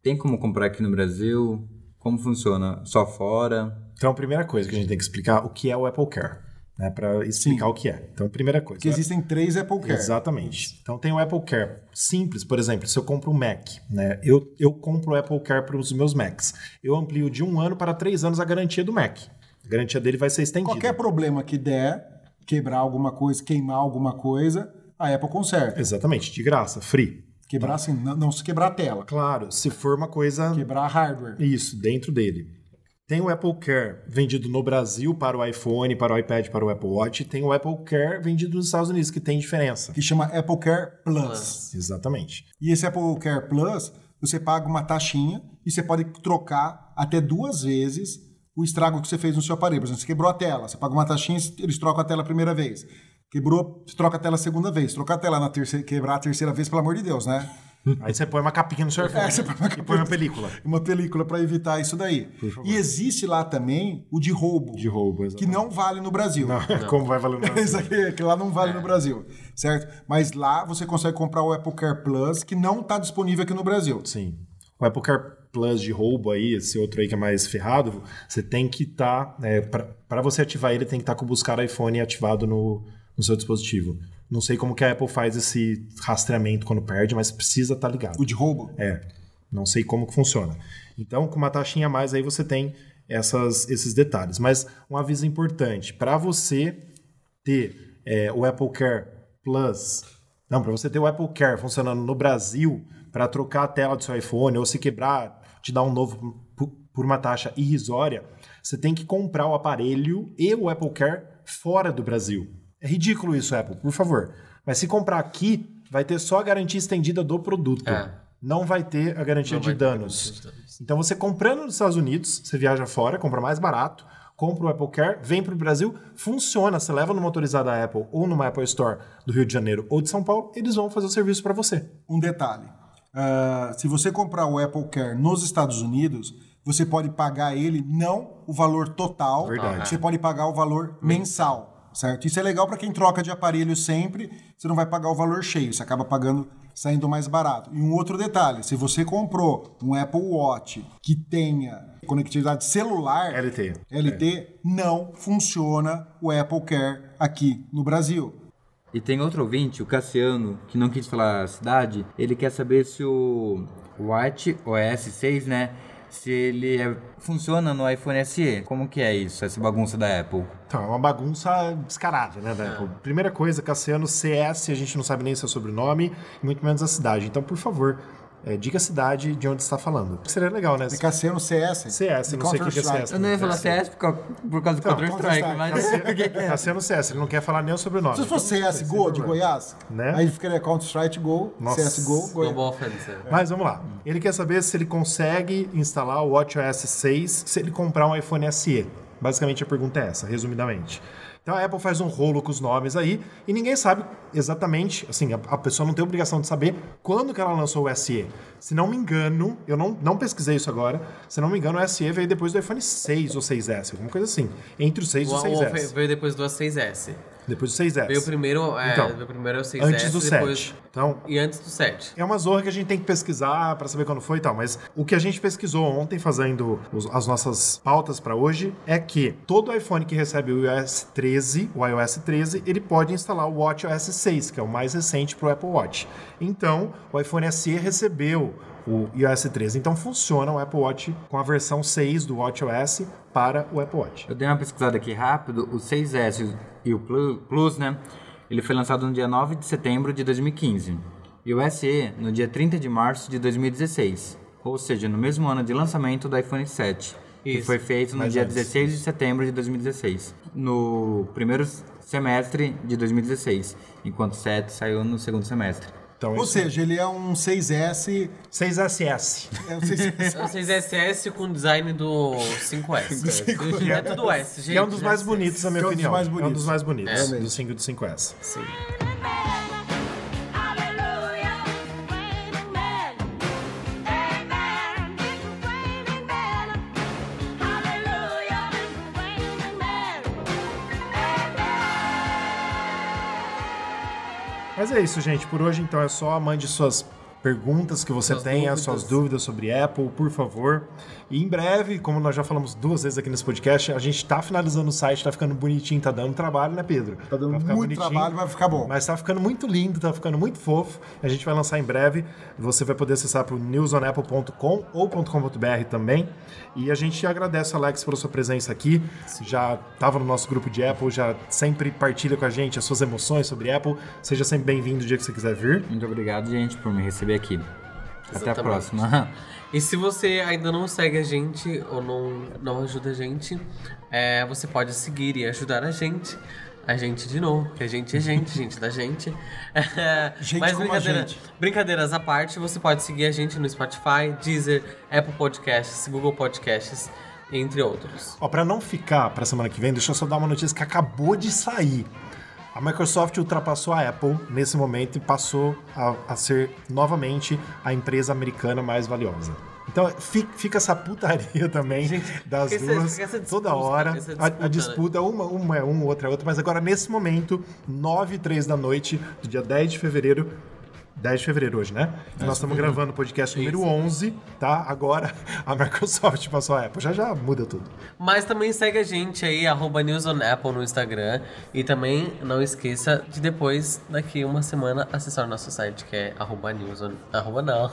Tem como comprar aqui no Brasil? Como funciona? Só fora? Então, a primeira coisa que a gente tem que explicar o que é o Apple Care, né, para explicar Sim. o que é. Então, primeira coisa. Porque existem três Apple Care. Exatamente. Então tem o Apple Care simples, por exemplo, se eu compro um Mac, né? Eu, eu compro o Apple Care para os meus Macs. Eu amplio de um ano para três anos a garantia do Mac. A garantia dele vai ser estendida. Qualquer problema que der, quebrar alguma coisa, queimar alguma coisa, a Apple conserta. Exatamente, de graça, free. Quebrar assim, não, não se quebrar a tela. Claro, se for uma coisa Quebrar hardware. isso dentro dele. Tem o Apple Care vendido no Brasil para o iPhone, para o iPad, para o Apple Watch. Tem o Apple Care vendido nos Estados Unidos, que tem diferença. Que chama Apple Care Plus. Exatamente. E esse Apple Care Plus, você paga uma taxinha e você pode trocar até duas vezes o estrago que você fez no seu aparelho. Por exemplo, você quebrou a tela, você paga uma taxinha e eles trocam a tela a primeira vez. Quebrou, você troca a tela a segunda vez. Trocar a tela na terceira, quebrar a terceira vez, pelo amor de Deus, né? Aí você põe uma capinha no seu iPhone É, você põe uma e põe uma película. Uma película para evitar isso daí. E existe lá também o de roubo. De roubo, Que exatamente. não vale no Brasil. Como vai valer no Isso aqui, que lá não vale no Brasil, certo? Mas lá você consegue comprar o Apple Care Plus, que não está disponível aqui no Brasil. Sim. O Apple Care Plus de roubo aí, esse outro aí que é mais ferrado, você tem que estar. para você ativar ele, tem que estar com o buscar iPhone ativado no, no seu dispositivo. Não sei como que a Apple faz esse rastreamento quando perde, mas precisa estar ligado. O de roubo. É. Não sei como que funciona. Então, com uma taxinha a mais aí você tem essas, esses detalhes. Mas um aviso importante: para você ter é, o Apple Care Plus, não, para você ter o Apple Care funcionando no Brasil, para trocar a tela do seu iPhone ou se quebrar, te dar um novo por, por uma taxa irrisória, você tem que comprar o aparelho e o Apple Care fora do Brasil. É ridículo isso, Apple, por favor. Mas se comprar aqui, vai ter só a garantia estendida do produto. É. Não vai ter a garantia Não de ter danos. de danos. Então você comprando nos Estados Unidos, você viaja fora, compra mais barato, compra o Apple Care, vem para o Brasil, funciona. Você leva numa autorizada Apple ou numa Apple Store do Rio de Janeiro ou de São Paulo, eles vão fazer o serviço para você. Um detalhe. Ah, se você comprar o Apple Care nos Estados Unidos, você pode pagar ele não o valor total, Verdade. você pode pagar o valor mensal, certo? Isso é legal para quem troca de aparelho sempre, você não vai pagar o valor cheio, você acaba pagando saindo mais barato. E um outro detalhe, se você comprou um Apple Watch que tenha conectividade celular, LT. LT não funciona o Apple Care aqui no Brasil. E tem outro ouvinte, o Cassiano, que não quis falar a cidade, ele quer saber se o Watch OS 6, né, se ele é- funciona no iPhone SE. Como que é isso, essa bagunça da Apple? Então, é uma bagunça descarada, né, da Apple? Primeira coisa, Cassiano, CS, a gente não sabe nem seu sobrenome, e muito menos a cidade. Então, por favor, é, diga a cidade de onde está falando. Seria legal, né? É Cassiano CS. CS, de não sei o que é. CS. Eu não ia falar CS por causa, por causa do Então, Counter-Strike, mas... Cassiano, Cassiano CS, ele não quer falar nem o sobrenome. Se fosse CSGO de Goiás, Né? aí ficaria Counter-Strike Go, Nossa. CSGO, Goiás. Global Offensive. Mas vamos lá. Ele quer saber se ele consegue instalar o WatchOS 6 se ele comprar um iPhone SE. Basicamente a pergunta é essa, resumidamente. Então a Apple faz um rolo com os nomes aí e ninguém sabe exatamente, assim, a, a pessoa não tem obrigação de saber quando que ela lançou o SE. Se não me engano, eu não, não pesquisei isso agora, se não me engano o SE veio depois do iPhone 6 ou 6S, alguma coisa assim. Entre o 6 e o O, o 6S. veio depois do 6S. Depois do 6S. Veio primeiro, é, Então, veio primeiro o 6S, Antes do depois... 7. Então, E antes do 7. é uma zorra que a gente tem que pesquisar pra saber quando foi e tal, mas o que a gente pesquisou ontem fazendo os- as nossas pautas pra hoje é que todo iPhone que recebe o iOS 13, o iOS 13, ele pode instalar o WatchOS 6, que é o mais recente pro Apple Watch. Então, o iPhone SE recebeu o iOS 13, então funciona o Apple Watch com a versão 6 do WatchOS para o Apple Watch. Eu dei uma pesquisada aqui rápido, o 6S e o Plu- Plus, né? Ele foi lançado no dia 9 de setembro de 2015. E o SE no dia 30 de março de 2016. Ou seja, no mesmo ano de lançamento do iPhone 7. Que Isso. foi feito no dia antes. 16 de setembro de 2016. No primeiro semestre de 2016. Enquanto o 7 saiu no segundo semestre. Então, Ou seja, ele é um 6S. 6SS. É um 6S. É o 6SS com design do 5S. É tudo S, gente. Que é um dos mais bonitos, na minha Que é um dos opinião. mais É um bonitos. dos mais bonitos, É. do 5 e do 5S. Sim. Mas é isso, gente. Por hoje, então, é só. Mande suas perguntas que você Suas tenha, dúvidas. suas dúvidas sobre Apple, por favor. E em breve, como nós já falamos duas vezes aqui nesse podcast, a gente tá finalizando o site, tá ficando bonitinho, tá dando trabalho, né, Pedro? Tá dando ficar muito bonitinho, trabalho, vai ficar bom. Mas tá ficando muito lindo, tá ficando muito fofo. A gente vai lançar em breve. Você vai poder acessar pro newsonapple.com ou .com.br também. E a gente agradece, Alex, pela sua presença aqui. Já estava no nosso grupo de Apple, já sempre partilha com a gente as suas emoções sobre Apple. Seja sempre bem-vindo o dia que você quiser vir. Muito obrigado, gente, por me receber aqui. Até a Exatamente. próxima. E se você ainda não segue a gente ou não, não ajuda a gente, é, você pode seguir e ajudar a gente. A gente de novo, que a gente é gente, gente da gente. Gente Mas brincadeira- gente. brincadeiras à parte, você pode seguir a gente no Spotify, Deezer, Apple Podcasts, Google Podcasts, entre outros. Ó, para não ficar para semana que vem, deixa eu só dar uma notícia que acabou de sair. A Microsoft ultrapassou a Apple nesse momento e passou a, a ser novamente a empresa americana mais valiosa. Então fi- fica essa putaria também das fica essa- duas essa toda disputa, hora. essa a, a disputa, né? disputa, uma, uma é um, outra é outra, mas agora nesse momento, 9 e 3 da noite, do dia 10 de fevereiro. 10 de fevereiro hoje, né? Nós estamos gravando o podcast número Isso. 11, tá? Agora a Microsoft passou a Apple. Já já muda tudo. Mas também segue a gente aí, arroba News on Apple no Instagram. E também não esqueça de depois, daqui uma semana, acessar o nosso site que é arroba News on... Arroba não.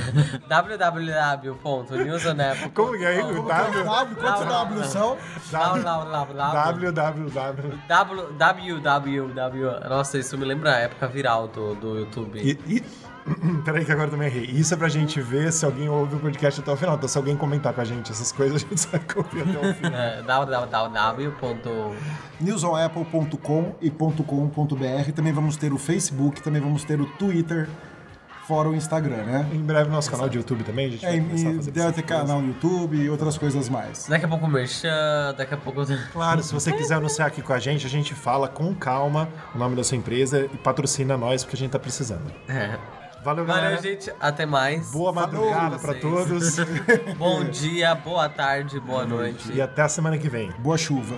www.newsonapple.com Como que é aí? O W? W, quantos W são? www. Www. Nossa, isso me lembra a época viral do, do YouTube. E, e... Peraí que agora também errei. Isso é pra gente ver se alguém ouve o podcast até o final. Então se alguém comentar com a gente essas coisas, a gente sabe que ouvir até o final. É, www. newsonapple.com e .com.br. Também vamos ter o Facebook, também vamos ter o Twitter, fora o Instagram, né? Em breve nosso canal de YouTube também, a gente É, vai começar a fazer deve ter canal no YouTube e outras coisas mais. Daqui a pouco o Merchan, daqui a pouco. Claro, se você quiser anunciar aqui com a gente, a gente fala com calma o nome da sua empresa e patrocina nós, porque a gente tá precisando. É. Valeu, galera. Valeu, gente. Até mais. Boa madrugada pra vocês. todos Bom dia, boa tarde, boa noite. e até a semana que vem. Boa chuva.